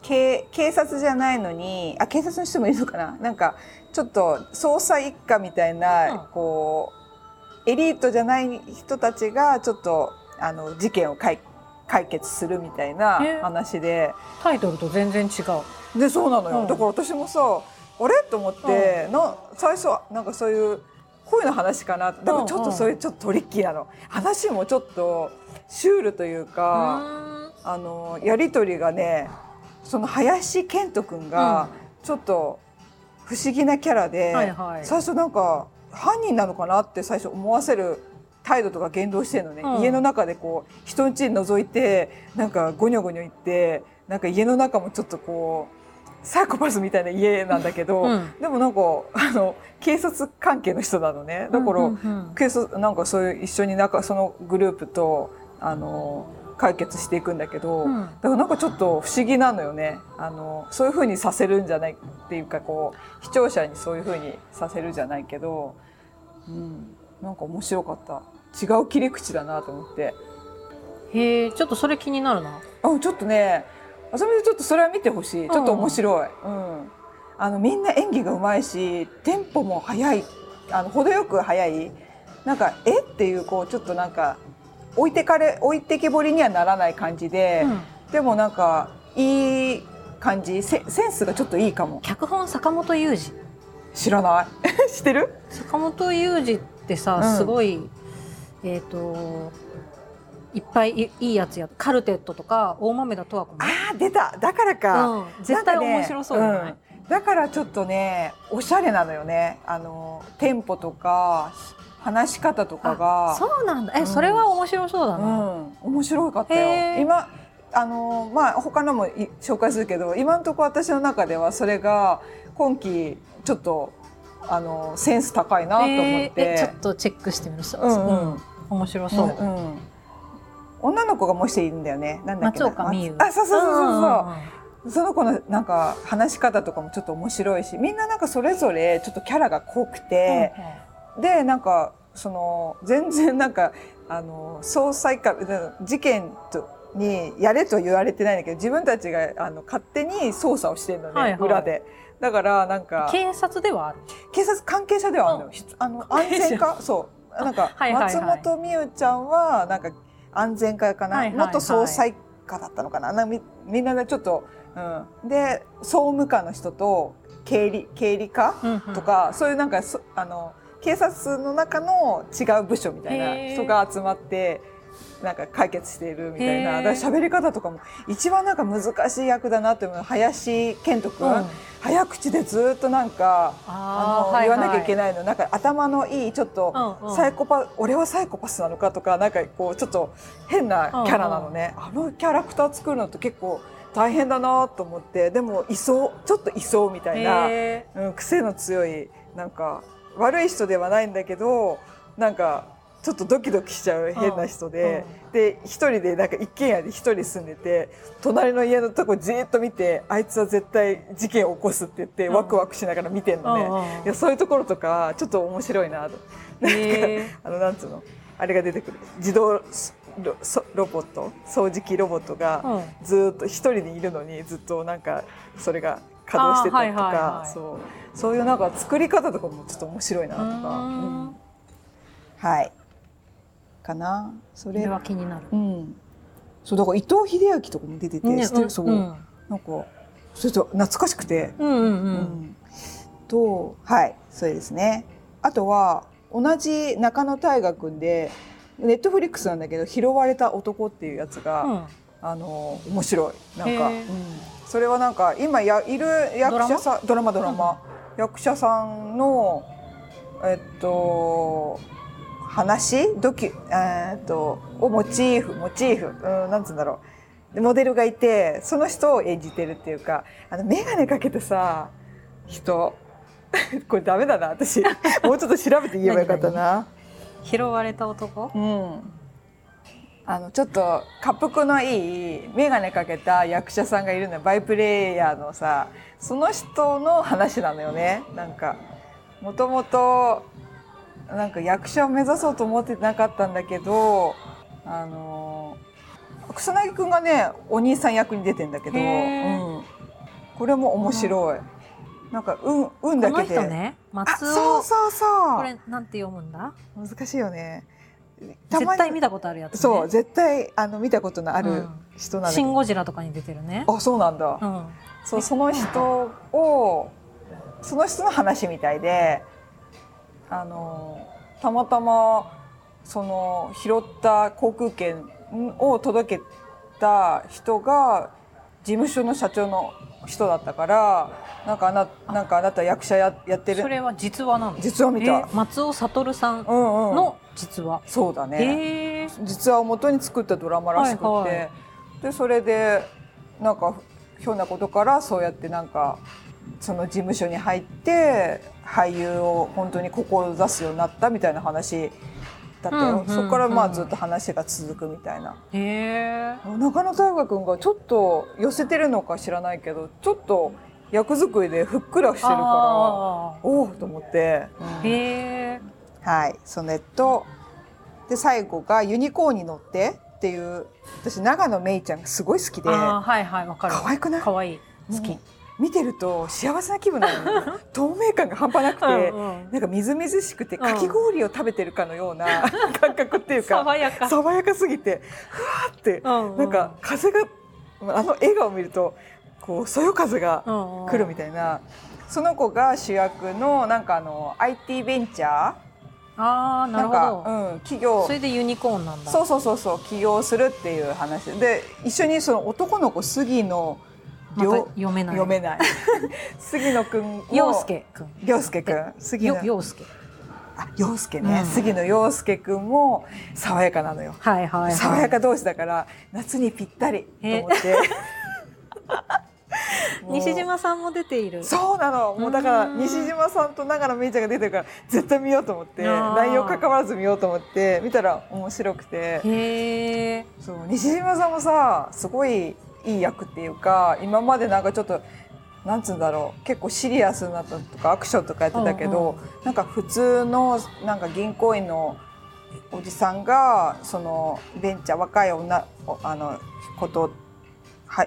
警警察じゃないのにあ警察の人もいるのかな。なんかちょっと捜査一課みたいな、うん、こうエリートじゃない人たちがちょっとあの事件を解解決するみたいな話で。タイトルと全然違う。でそうなのよ、うん、だから私もさあれ？と思って、うん、な最初なんかそういう恋の話かな。だからちょっとそれちょっとトリッキーなの。話もちょっとシュールというかあのやり取りがねその林遣都君がちょっと不思議なキャラで、最初なんか犯人なのかなって最初思わせる態度とか言動してるのね、うん、家の中でこう人ん家に覗いてなんかゴニョゴニョ言ってなんか家の中もちょっとこうサイコパスみたいな家なんだけど、うん、でもなんかあの警察関係の人なのね。だから、警察なんかそういう一緒になんかそのグループとあの解決していくんだけど、うん、だからなんかちょっと不思議なのよね。あのそういうふうにさせるんじゃないっていうかこう視聴者にそういうふうにさせるじゃないけど、うん、なんか面白かった。違う切り口だなと思って。へえちょっとそれ気になるな。あちょっとねあさみちょっとそれは見てほしい。ちょっと面白い、うん、あのみんな演技がうまいしテンポも速い。あの程よく速い。なんかえっていうこうちょっとなんか置いてかれ置いてけぼりにはならない感じで、うん、でもなんかいい感じ。セセンスがちょっといいかも。脚本坂本雄二。知らない。知ってる？坂本雄二ってさ、うん、すごいえっ、ー、といっぱいいいやつやカルテットとか大豆田十和子ああ出た。だからか、うん、絶対面白そうじゃない、ねうん、だからちょっとねおしゃれなのよね。あのテンポとか話し方とかが。そうなんだ。え、うん、それは面白そうだな、うん、面白かったよ。今あのまあ他のも紹介するけど今のところ私の中ではそれが今期ちょっとあのセンス高いなと思って、ちょっとチェックしてみる。そう、う。ん。うん、面白そう、うん女の子がもう一人いるんだよね。なんだっけ松岡美優。あ、そうそうそうそう。その子のなんか話し方とかもちょっと面白いし、みんななんかそれぞれちょっとキャラが濃くて、でなんかその全然なんかあの捜査一課事件とにやれと言われてないんだけど、自分たちがあの勝手に捜査をしてるのね、はいはい、裏で。だからなんか警察ではある。警察関係者ではあるのよ。あの安全か？そう。なんか松本美優ちゃんはなんか安全課かな、はいはいはい、元捜査一課だったのかな？なみみんなでちょっと、うん、で総務課の人と経理経理課とか、うん。うん、そういうなんかあの警察の中の違う部署みたいな人が集まってなんか解決しているみたいなだ喋り方とかも一番なんか難しい役だなって思う林健人君、うん、早口でずっとなんかあの、言わなきゃいけないの。なんか頭のいいちょっとサイコパ、うんうん、俺はサイコパスなのかとかなんかこうちょっと変なキャラなのね、うんうん、あのキャラクター作るのって結構大変だなと思って。でもいそうちょっといそうみたいな、うん、癖の強いなんか悪い人ではないんだけどなんかちょっとドキドキしちゃう変な人で、で一人でなんか一軒家で一人住んでて隣の家のとこじっと見てあいつは絶対事件を起こすって言ってワクワクしながら見てんのね、いやそういうところとかちょっと面白いなと。なんかあのなんつうの？あれが出てくる。自動ロロボット掃除機ロボットがずっと一人でいるのにずっとなんかそれが稼働してたりとか、はいはいはい、そう。そういうなんか作り方とかもちょっと面白いなとか、うん、はいかな。それ。は気になる、うん、そうだから伊藤英明とかも出てて、ね、知ってるそう、うん、なんかそれと懐かしくて、うんうんうん、とはいそうですね。あとは同じ中野大河君でネットフリックスなんだけど「拾われた男」っていうやつが、うん、あの面白い。なんか、うん、それはなんか今やいる役者さんドラマドラマ、うん、役者さんのえっと話？ドキュえっとをモチーフモチーフ、うん、なんつうんだろう。モデルがいてその人を演じてるっていうかあの眼鏡かけてさ人。これダメだな私。もうちょっと調べて言えばよかったな。拾われた男？うん。あのちょっと滑覆のいい眼鏡かけた役者さんがいるのよ。バイプレイヤーのさその人の話なのよね。なんかもともとなんか役者を目指そうと思ってなかったんだけどあの草薙くんがねお兄さん役に出てんだけど、うん、これも面白い。なんか運運だけで。この人ね、松尾。そうそうそう。これなんて読むんだ？難しいよね。絶対見たことあるやつ、ね、そう絶対あの見たことのある人なんだ、うん、シン・ゴジラとかに出てるねあそうなんだ、うん、そうその人をその人の話みたいであのたまたまその拾った航空券を届けた人が事務所の社長の人だったからなんかあななんかあなた役者ややってる。それは実話なの実話見た、松尾悟さんの実話、うん。うん、そうだね。実話を元に作ったドラマらしくて、はいはい、でそれでなんかひょんなことからそうやってなんかその事務所に入って俳優を本当に志すようになったみたいな話だったよ、うんうん、そこからまあずっと話が続くみたいな。へ中野大河君がちょっと寄せてるのか知らないけどちょっと役作りでふっくらしてるからおおと思って。うん、へはい。ソネット。で最後が「ユニコーンに乗って」っていう私長野めいちゃんがすごい好きで。はいはいわかる。可愛くない？可愛い。好き、見てると幸せな気分なの。透明感が半端なくてうん、なんかみずみずしくてかき氷を食べてるかのような 感覚っていうか爽やか。爽やかすぎてふわって、うんうん、なんか風があの笑顔を見るとこうそよ風が来るみたいな、その子が主役のなんかあの IT ベンチャー？あなるほど、うん、企業。それでユニコーンなんだ。そうそうそうそう起業するっていう話。で一緒にその男の子杉野ま、読めない。読めない。杉野くん陽介くん。陽介くん？杉野。陽介。あ陽介ね、うん、杉野陽介くんも爽やかなのよ、はいはい、はい、爽やか同士だから夏にぴったりと思って。西島さんも出ている。そうなの。もうだから西島さんと永野芽郁ちゃんが出てるから絶対見ようと思って内容関わらず見ようと思って見たら面白くて。そう西島さんもさすごいいい役っていうか今までなんかちょっとなんつうんだろう結構シリアスなとかアクションとかやってたけど、うんうん、なんか普通のなんか銀行員のおじさんがそのベンチャー若い女あのこと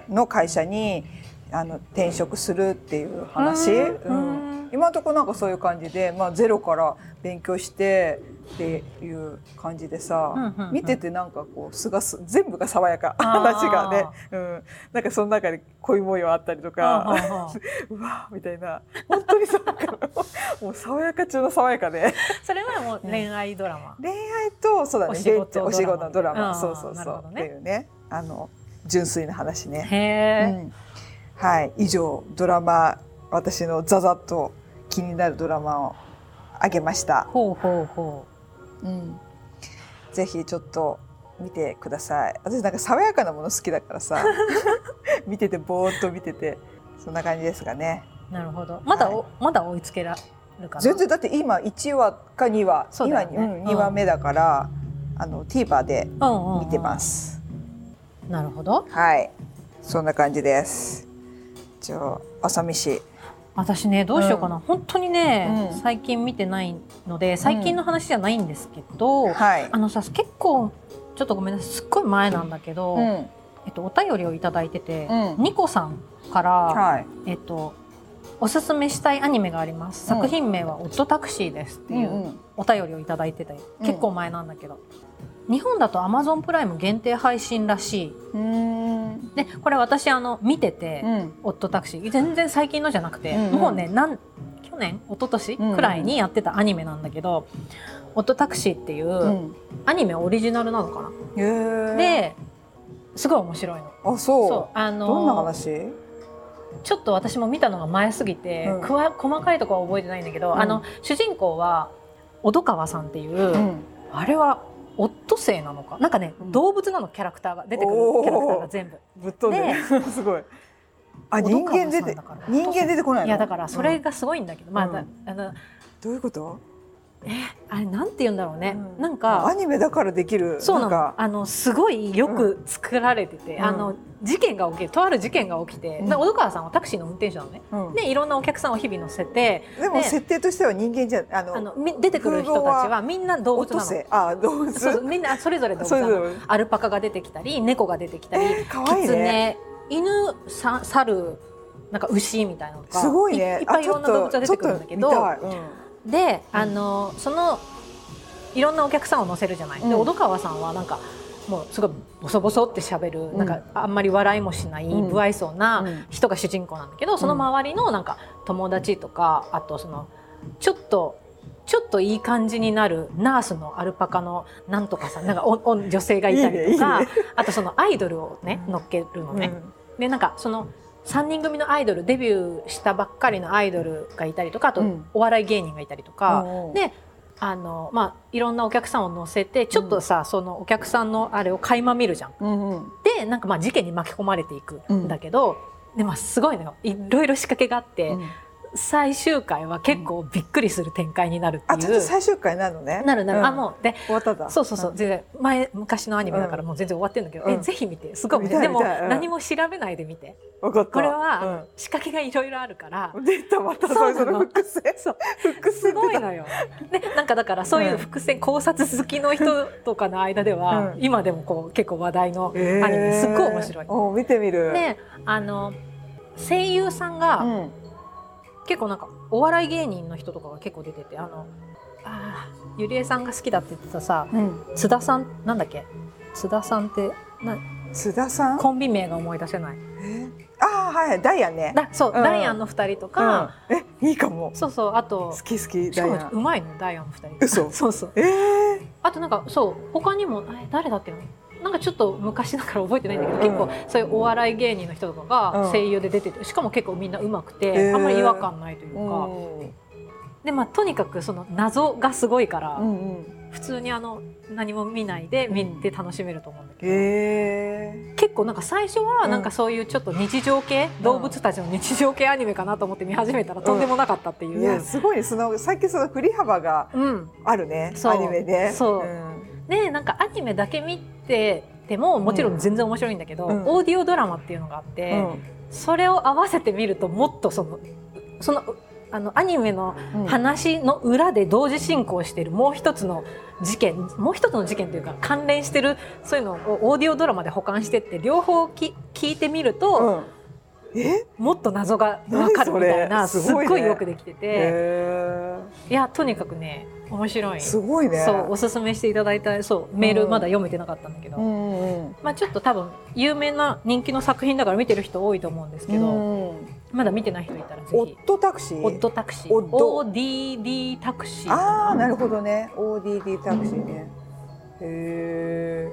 の会社にあの転職するっていう話、うん、うん、今のところなんかそういう感じで、まあ、ゼロから勉強してっていう感じでさ、うんうんうん、見ててなんかこうすがす全部が爽やか。話がね、うん、なんかその中で恋模様あったりとか。うわみたいな。本当に爽やか もう爽やか中の爽やかで。それはもう恋愛ドラマ、うん、恋愛とそうだねお仕事お仕事のドラマ。そうそうそう、ね、っていうね。あの純粋な話ね。へうん、はい。以上ドラマ私のざざっと気になるドラマをあげました。ほうほうほううん、ぜひちょっと見てください。私なんか爽やかなもの好きだからさ 見ててぼーっと見ててそんな感じですがね。なるほど。まだ、はい、まだ追いつけらるか全然だって今1話か2話そうだ、ね、今、うん、2話目だから、うん、あの TVer で見てます、うん。うん、なるほど。はい。そんな感じです。じゃあ朝飯私ねどうしようかな、うん、本当にね、うん、最近見てないので最近の話じゃないんですけど、うん。はい、あのさ結構ちょっとごめんなさいすっごい前なんだけど、うん。えっと、お便りをいただいてて、うん。ニコさんから、はい。えっと、おすすめしたいアニメがあります。うん作品名はオットタクシーですっていううん。お便りをいただいてて、うん。結構前なんだけど、日本だと Amazon プライム限定配信らしい。うんで、これ私あの見てて、うん。オットタクシー。全然最近のじゃなくて、うんうん。もうねなん去年一昨年くらいにやってたアニメなんだけど、オットタクシーっていううん。アニメオリジナルなのかな。ですごい面白いの。あそう。そうあのどんな話？ちょっと私も見たのが前すぎて、うん。くわ細かいところは覚えてないんだけど、うん。あの主人公は小戸川さんっていう、うん。あれはオットセイなのか？なんかね、うん。動物なのキャラクターが出てくるキャラクターが全部。ぶっ飛んでる。すごい。あ人間出て人間出てこないの？いやだからそれうんがすごいんだけど、まああのどういうこと？あれなんて言うんだろうね、うん。なんかアニメだからできる。そうなの。んか。あのすごいよく作られてて、うん。あの事件が起きるとある事件が起きて、うん。で小戸川さんはタクシーの運転手なのね。うん。でいろんなお客さんを日々乗せてでもで設定としては人間じゃあのあのみ出てくる人たちはみんな動物なの。あ動物。そうみんなそれぞれ動物なの。アルパカが出てきたり猫が出てきたり、えー、かわいいね。ネ犬さ猿なんか牛みたいなのとかすごいね。いっぱいいろんな動物が出てくるんだけどであのそのいろんなお客さんを乗せるじゃない。でうん。小戸川さんはなんかもうすごいボソボソって喋る、うん。なんかあんまり笑いもしない、うん。不愛想なうん。人が主人公なんだけど、その周りのなんか友達とかあとそのちょっとちょっといい感じになるナースのアルパカのなんとかさんなんかおお女性がいたりとかあとそのアイドルをね乗っけるのね。でなんかその3人組のアイドルデビューしたばっかりのアイドルがいたりとかあとうん。お笑い芸人がいたりとか、うんであの、まあ、いろんなお客さんを乗せてちょっとさ、そのお客さんのあれを垣間見るじゃん。うんうん。でなんかまあ事件に巻き込まれていくんだけど、でまあ、すごいのよ。いろいろ仕掛けがあって、うん最終回は結構びっくりする展開になるってあちょっいう。と最終回なのね。なるなる、うん。あもうで終わったんだそうそうそう、ん。全然前昔のアニメだからもう全然終わってるんだけど、うん。えぜひ見て。すごいでも何も調べないで見て。わかった。これは、仕掛けがいろいろあるから。うん出たまたそうの。伏線。そう。伏す線出た。ごいのよ。でなんかだからそういう伏線、考察好きの人とかの間では、うん。今でもこう結構話題のアニえーメ、すっごい面白い。お見てみる。であの声優さんが、うん結構なんかお笑い芸人の人とかが結構出ててあのあーゆりえさんが好きだって言ってたさうん。津田さんなんだっけ？津田さんってな津田さん？コンビ名が思い出せない。え？ああはいダイヤね。だそう、うん。ダイアンの二人とか、うん。えいいかも。そうそうあと好き好きダイヤうまいのダイアンの二人。嘘。そうそう。えー。あとなんかそう他にもえ誰だっけななんかちょっと昔だから覚えてないんだけど、うん。結構そういうお笑い芸人の人とかうん。が声優で出ててしかも結構みんな上手くて、あんまり違和感ないというか、うん。でまあとにかくその謎がすごいから、普通にあの何も見ないで見て楽しめると思うんだけど、え結構なんか最初はうん。なんかそういうちょっと日常系、動物たちの日常系アニメかなと思って見始めたらとんでもなかったっていう。ーいやすごいねその最近その振り幅がうん、あるねそう。アニメでそうんでなんかアニメだけ見ててももちろん全然面白いんだけど、うん。オーディオドラマっていうのがあって、それを合わせて見るともっとそのそのあのアニメのうん。話の裏で同時進行しているもう一つの事件もう一つの事件というか関連してるそういうのをオーディオドラマで保管してって両方き聞いてみると、うんえ？もっと謎がわかるみたいなすっごいよくできてて、へいやとにかくね面白い。ーすごいね。そうおすすめしていただいたそうメールうんまだ読めてなかったんだけど、うんうんまあ、ちょっと多分有名な人気の作品だから見てる人多いと思うんですけど、うん。まだ見てない人いたらぜひ。オットタクシー？オッドタクシー。ODD タクシー。ああなるほどね。ODD タクシーね。へえ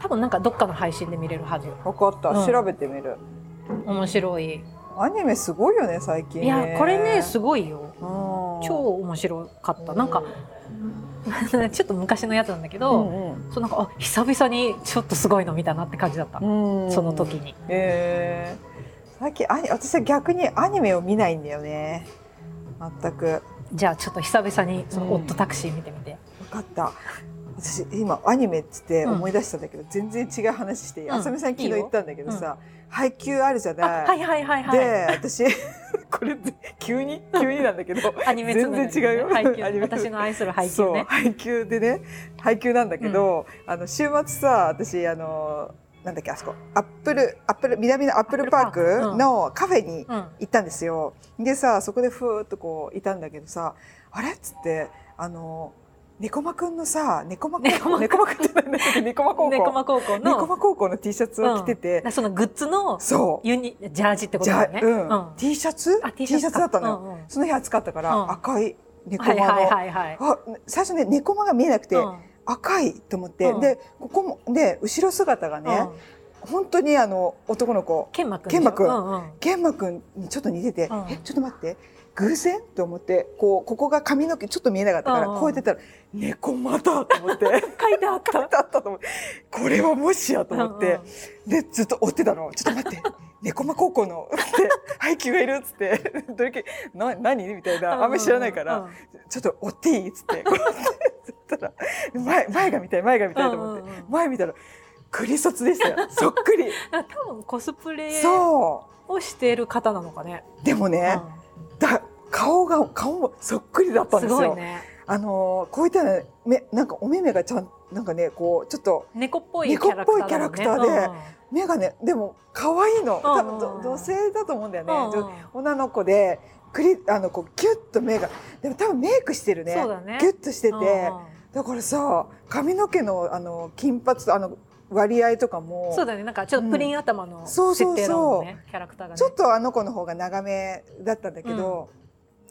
多分なんかどっかの配信で見れるはず。分かった、うん。調べてみる面白い。アニメすごいよね最近ね。いやこれねすごいよ。うん。超面白かった。なんか ちょっと昔のやつなんだけど、うんそうなんかあ久々にちょっとすごいの見たなって感じだった、うん。その時に。へえ最近アニ私は逆にアニメを見ないんだよね。全く。じゃあちょっと久々にそのうん。オッドタクシー見てみて、分かった私今アニメっつって思い出したんだけど、全然違う話していい、うん。あさみさん昨日言ったんだけどさ配給あるじゃあない、はいはいはいはい。で私こ これ急に急になんだけどアニメ全然違うよ。配給私の愛する配給ね。配給でね配給なんだけど、うん、あの週末さ私あのなんだっけあそこ。アップルアップル南のアップルパークのカフェに行ったんですよ。うん、でさそこでふーっとこういたんだけどさあれっつってあの猫間くんのさ、猫間高校、猫間くんってなんだ猫間高校。猫間高校の。猫間高校の T シャツを着てて。うん、そのグッズの、そう。ユニ、ジャージってことだよね。うん。うん、T シャツ ?T シャツだったのよ。うんうん、その日暑かったから、赤い猫間の。はいはいはい、あ、最初ね、猫間が見えなくて、赤いと思って、で、ここも、で、後ろ姿がね、本当にあの男の子。ケンマくん。ケンマくん。ケンマくんにちょっと似てて、え、ちょっと待って。偶然？と思ってこうここが髪の毛ちょっと見えなかったからこうやってたら「猫まだ」と思って。書いてあった。書いてあったと思って。これはもしやと思って。でずっと追ってたの「ちょっと待って。猫間高校の」って「配給がいる」っつって「どれけな何?」みたいな。あんまり知らないから「ちょっと追っていい?」っつって。こうやってたら前前が見たい前が見たいと思って。前見たらクリソツでしたよ。そっくり。多分コスプレをしている方なのかね。でもね、うんだ顔が顔もそっくりだったんですよ。ね、あのこういったら目なんかお目目がちゃんなんかねこうちょっと猫っぽいキャラクター、で、うん、目がねでも可愛いの。多分、女性だと思うんだよね、うん、女の子でクリあのこうキュッと目がでも多分メイクしてるね。ね。キュッとしてて、だからさ髪の毛のあの金髪あの割合とかもそうだね。なんかちょっとプリン頭の設定だもんね、キャラクターが、ね、ちょっとあの子の方が長めだったんだけど、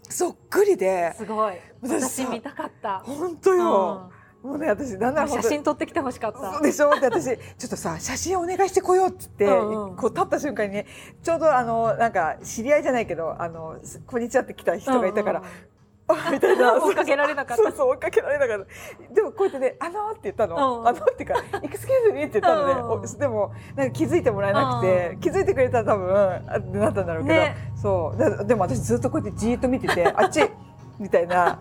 うん、そっくりですごい。私見たかった。本当よ、うん、もうね私だんだん写真撮ってきてほしかった。そうでしょ？って私ちょっとさ写真お願いしてこようっつって、うんうん、こう立った瞬間にねちょうどあのなんか知り合いじゃないけどあのこんにちはって来た人がいたから、うんうん みたいな。追っかけられなかった。そうそう追っかけられなかった。でもこうやってね「あの」って言ったの「うん、あの」ってか「エクスキューズミー」って言ったのね、うん、でもなんか気づいてもらえなくて、うん、気づいてくれたら多分あってなったんだろうけど、ね、そう。でも私ずっとこうやってじーっと見てて「あっち」みたいな。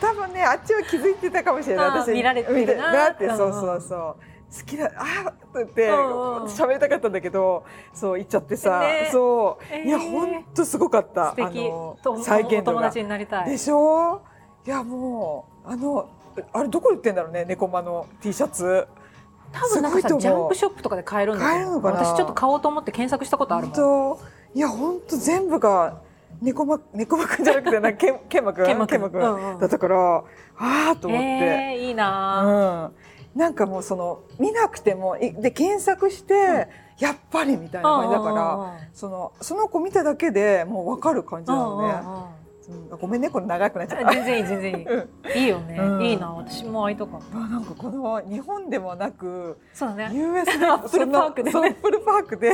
多分ねあっちは気づいてたかもしれない。私見られてるな。ってそうそうそう。好きだあとって喋りたかったんだけどそう言っちゃってさ、ね、そう、えー、いや本当すごかった。あの再現度が。でしょ？いやもうあのあれどこ売ってんだろうね猫間の T シャツ。多分なんかさジャンプショップとかで買えるん買えるのかな？私ちょっと買おうと思って検索したことあるもん。いや本当全部が猫ま猫まくんじゃなくてな けけんまくんけんまくん。だったから、ああと思って、えー、いいな、うんなんかもうその見なくてもで検索して、やっぱりみたいな感じだからそのその子見ただけでもう分かる感じなのね。ごめんねこれ長くなっちゃった。全然いい全然いい。うん、いいよね、うん、いいな私も会いたかった。なんかこの日本でもなく、そうね。US のアップルパークで、ね、アップルパークで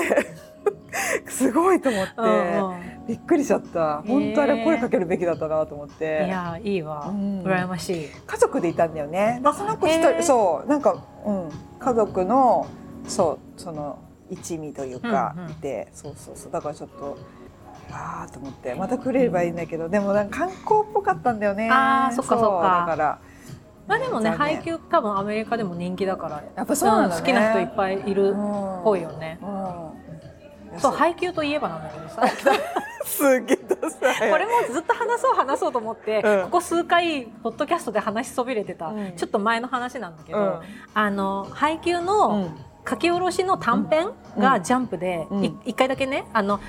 すごいと思って、うんうん、びっくりしちゃった。本当あれ声かけるべきだったなと思って。いやいいわ、うん、羨ましい。家族でいたんだよね。その子一人そうなんかうん家族のそうその一味というか、いて、そうそうそうだからちょっと。ああと思ってまたくれればいいんだけど、でもなんか観光っぽかったんだよね。ああそっかそっか。だから。まあでもね配給多分アメリカでも人気だからやっぱそうなんだ、ね、好きな人いっぱいいるっぽいよね、うん、そう配給といえばなんだけどさ。すげえこれもずっと話そう話そうと思って、うん、ここ数回ポッドキャストで話しそびれてた、うん、ちょっと前の話なんだけど、うん、あの配給の書き下ろしの短編がジャンプで一、回だけねあの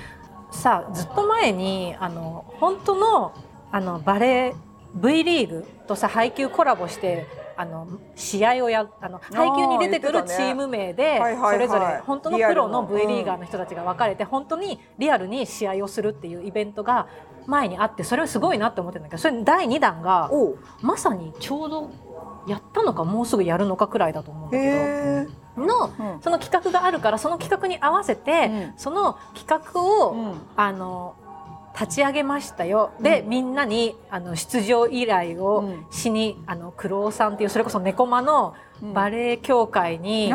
さずっと前にあの本当のあのバレー V リーグとさ配給コラボしてあの試合をやあの配球に出てくるチーム名で、それぞれ本当のプロの V リーガーの人たちが分かれて、本当にリアルに試合をするっていうイベントが前にあってそれはすごいなって思ってるんだけどそれ第2弾がまさにちょうどやったのかもうすぐやるのかくらいだと思うんだけど。の、その企画があるからその企画に合わせて、その企画を、あの立ち上げましたよ。で、みんなにあの出場依頼をしに、あのクロさんっていうそれこそ猫間のバレエ協会に、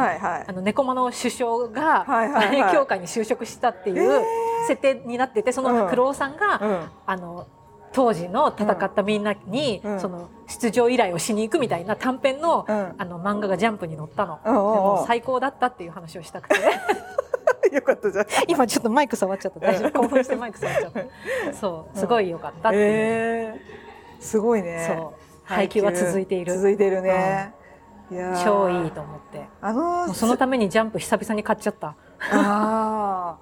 あの猫間の首相がバレエ協会に就職したっていう設定になっててそのクロさんが、あの当時の戦ったみんなに、その出場依頼をしに行くみたいな短編の,、あの漫画がジャンプに載ったの、でも最高だったっていう話をしたくて。よかったじゃん。今ちょっとマイク触っちゃった。大丈夫？興奮してマイク触っちゃった。そう、すごいよかったってえー、すごいね。そう。配給は続いている。続いてるね。いや超いいと思って。あのそのためにジャンプ久々に買っちゃった。ああ。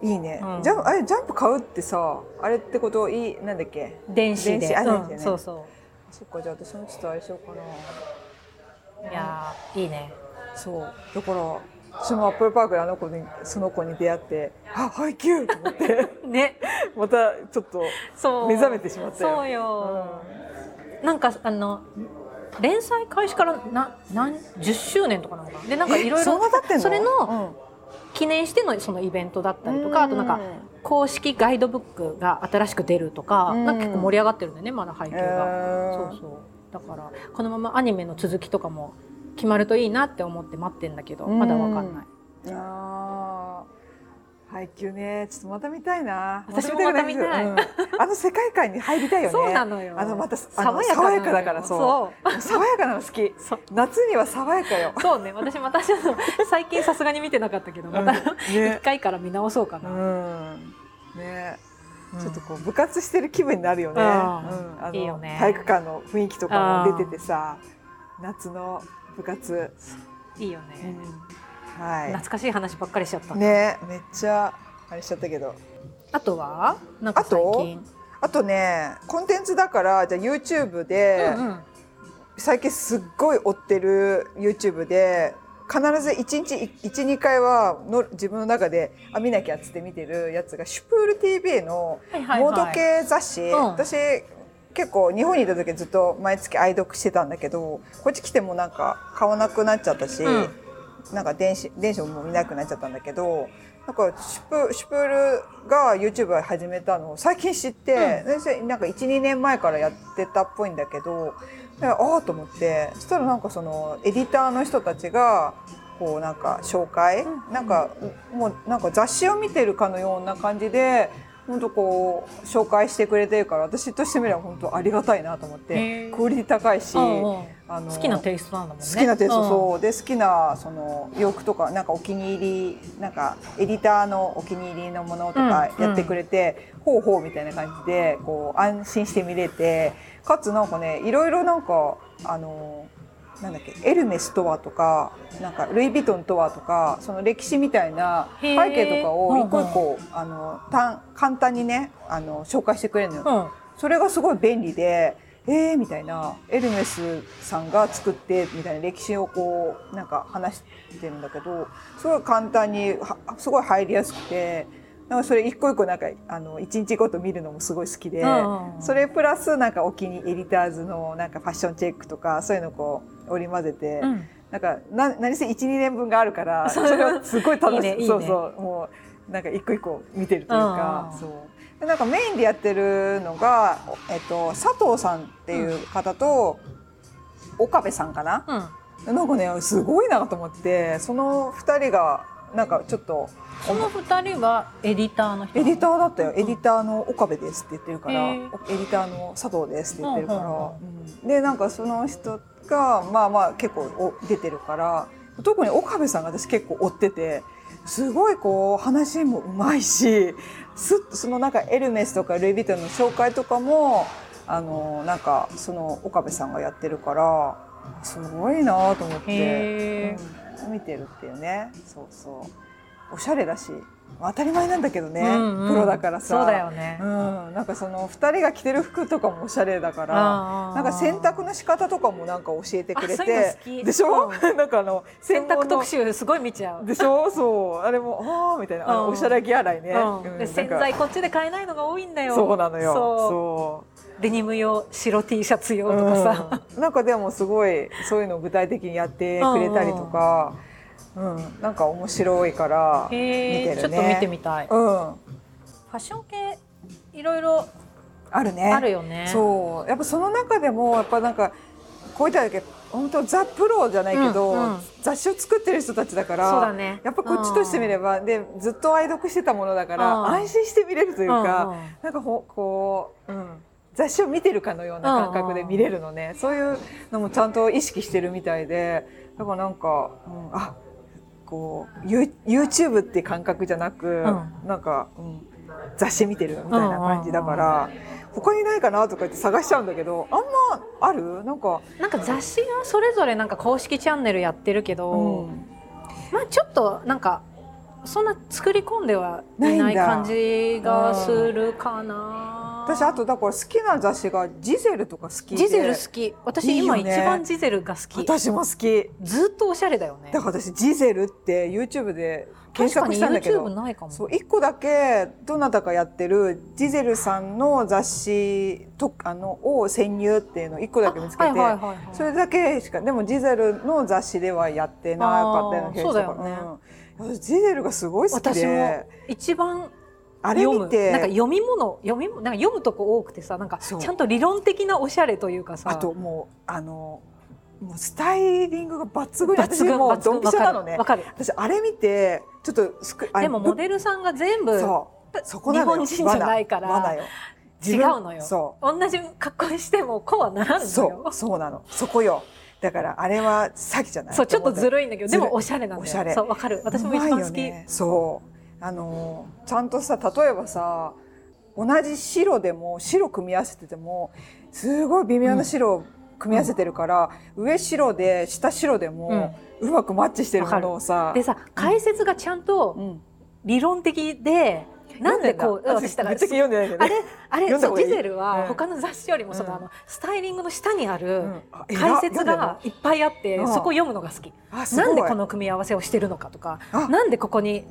いいね、うん、ジャンあれジャンプ買うってさあれってこといいなんだっけ？電子で。電子あ、ね、うん、そうそう。そっかじゃあ私もちょっとあれしようかな。いやいいね。そう。だから私もアップルパークであの子にその子に出会って「あ配給!」と思って。ね。またちょっと目覚めてしまったよ。そうよ、うん、なんかあの連載開始からな何10周年とかなのか。でなんかいろいろそれの記念してのそのイベントだったりとか、あとなんか公式ガイドブックが新しく出るとか,、なんか結構盛り上がってるんだよねまだ配給が、そうそう。だからこのままアニメの続きとかも決まるといいなって思って待ってんだけどまだわかんない。あ配給ね。ちょっとまた見たいな。私もまた見たい、うん、あの世界観に入りたいよね。そうなのよ。あのまた爽やかやかだからそう。爽やかなの好き。夏には爽やかよ。そうね。私またちょっと最近さすがに見てなかったけどまた一、回から見直そうかな、うん。ね。ちょっとこう部活してる気分になるよね。うん、あのいいよね。体育館の雰囲気とかも出ててさ、夏の部活。いいよね。はい。懐かしい話ばっかりしちゃった。ね、めっちゃあれしちゃったけど。あとは？なんか最近。あとねコンテンツだからじゃあ YouTube で、うんうん、最近すっごい追ってる YouTube で必ず1日12回はの自分の中であ見なきゃっつって見てるやつがシュプール TV のモード系雑誌、はいはいはい、私結構日本にいた時ずっと毎月愛読してたんだけどこっち来てもなんか買わなくなっちゃったし、うん、なんか電子電子も見なくなっちゃったんだけどなんかシュプシュプールが YouTube 始めたのを最近知って、うん、なんか12年前からやってたっぽいんだけどああと思って。そしたらなんかそのエディターの人たちがこうなんか紹介、うん、なんかもうなんか雑誌を見てるかのような感じで本当こう紹介してくれてるから私としてみれば本当ありがたいなと思って。クオリティ高いし、あの好きなテイストなんだもんね。好きなテイスト、そう。で好きなその洋服とかなんかお気に入りなんかエディターのお気に入りのものとかやってくれて、うんうん、ほうほうみたいな感じでこう安心して見れてかつなんかねいろいろなんかあのなんだっけエルメスとはとかなんかルイ・ヴィトンとはとかその歴史みたいな背景とかを一個一個あのた簡単にねあの紹介してくれるのよ、うん、それがすごい便利でえーみたいなエルメスさんが作ってみたいな歴史をこうなんか話してるんだけどすごい簡単にすごい入りやすくてなんかそれ一個一個なんかあの一日ごと見るのもすごい好きで、それプラスなんかお気にエディターズのなんかファッションチェックとかそういうのをこう織り交ぜて、うん、なんかな何せ12年分があるから それはすごい楽しい。ね、そうそう。もうなんか一個一個見てるというか、そうなんかメインでやってるのが、えっと、佐藤さんっていう方と、うん、岡部さんかな、うん、なんかねすごいなと思ってその2人がなんかちょっとその二人はエディターの人エディターだったよ、エディターの岡部ですって言ってるからエディターの佐藤ですって言ってるから、うん、でなんかその人がまあまあ結構出てるから特に岡部さんが私結構追っててすごいこう話もうまいしすそのなんかエルメスとかルイ・ヴィトンの紹介とかもあのなんかその岡部さんがやってるからすごいなと思って、うん、見てるっていうね。そうそう。おしゃれだし当たり前なんだけどね、うんうん、プロだからさ。そうだよね、うん、なんかその2人が着てる服とかもおしゃれだからなんか洗濯の仕方とかもなんか教えてくれてでしょ、うん、なんかあの洗濯特集すごい見ちゃう。でしょ？そう。あれもああみたいな。あのおしゃれ着洗いね、うん、洗剤こっちで買えないのが多いんだよ。そうなのよ。そう。デニム用白 T シャツ用とかさ、なんかでもすごいそういうのを具体的にやってくれたりとか。うん、なんか面白いから見てるね。ちょっと見てみたい。うん。ファッション系いろいろあるね。あるよね。そう、やっぱその中でもやっぱなんかこういっただけ本当ザプロじゃないけど、うんうん、雑誌を作ってる人たちだからそうだ、ね、やっぱこっちとしてみれば、うん、でずっと愛読してたものだから、安心して見れるというか、うんうん、なんかほこう、うん、雑誌を見てるかのような感覚で見れるのね、そういうのもちゃんと意識してるみたいでだからなんか、うん、あこう YouTube って感覚じゃなく、うん、なんか、うん、雑誌見てるみたいな感じだから。他にないかなとか言って探しちゃうんだけどあんまある？なんかなんか雑誌がそれぞれなんか公式チャンネルやってるけど、うん、まあちょっとなんかそんな作り込んではいない感じがするかな。私あとだから好きな雑誌がジゼルとか好きジゼル好き。私今一番ジゼルが好き。私も好き。ずっとおしゃれだよね。だから私ジゼルって YouTube で検索したんだけど。そう一個だけどなたかやってるジゼルさんの雑誌とあのを潜入っていうのを一個だけ見つけて、それだけしかでもジゼルの雑誌ではやってなかったような気がしたから、ね。うん、ジゼルがすごい好きで。私も一番あれ見て。なんか読み物読みなんか読むとこ多くてさなんかちゃんと理論的なおしゃれというかさ。あともうあのもうスタイリングが抜群。私もうドンピシャなのね。私あれ見てちょっとでもモデルさんが全部そこ日本人じゃないから違うのよ。そう。同じ格好してもこうはならんのよ。そう。そうなの。そこよ。だからあれは詐欺じゃない。そうちょっとずるいんだけどでもおしゃれなんだよ。おしゃれ。そうわかる。私も一番好き、ね、そうあのちゃんとさ例えばさ同じ白でも白組み合わせててもすごい微妙な白を組み合わせてるから、うん、上白で下白でも、うまくマッチしてるものをさ。でさ解説がちゃんと理論的で、なんでこう私だからあれあれそうディゼルは他の雑誌よりもその、あのスタイリングの下にある解説がいっぱいあって、そこを読むのが好き。なんでこの組み合わせをしてるのかとか、なんでここに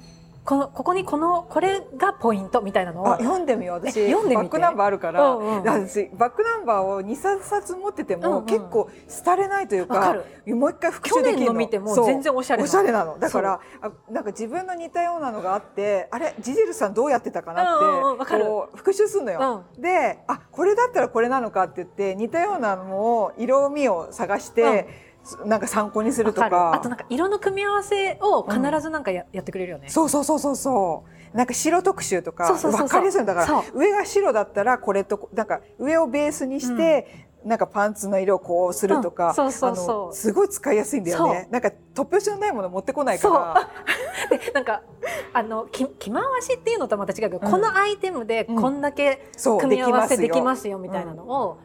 このここにこのこれがポイントみたいなのを読んでみよう私。読んでバックナンバーあるから、うんうん、私バックナンバーを二冊冊持ってても、うんうん、結構廃れないというかもう一回復習できるの。見ても全然おしゃれおしゃれなの。だからあなんか自分の似たようなのがあってあれジジルさんどうやってたかなって、うんうん、こう復習するのよ、うん、であこれだったらこれなのかって言って似たようなのを色味を探して、なんか参考にするとか。あとなんか色の組み合わせを必ずなんかや,、やってくれるよね。そうそうそうそうそう。なんか白特集とか分かりやすいだから上が白だったらこれとなんか上をベースにして、うん、なんかパンツの色をこうするとか、うん、そうそうそう。すごい使いやすいんだよね。なんか突拍子のないもの持ってこないから。でなんかあの着着回しっていうのとはまた違うけど、うん、このアイテムでこんだけ組み合わせできますよみたいなのを、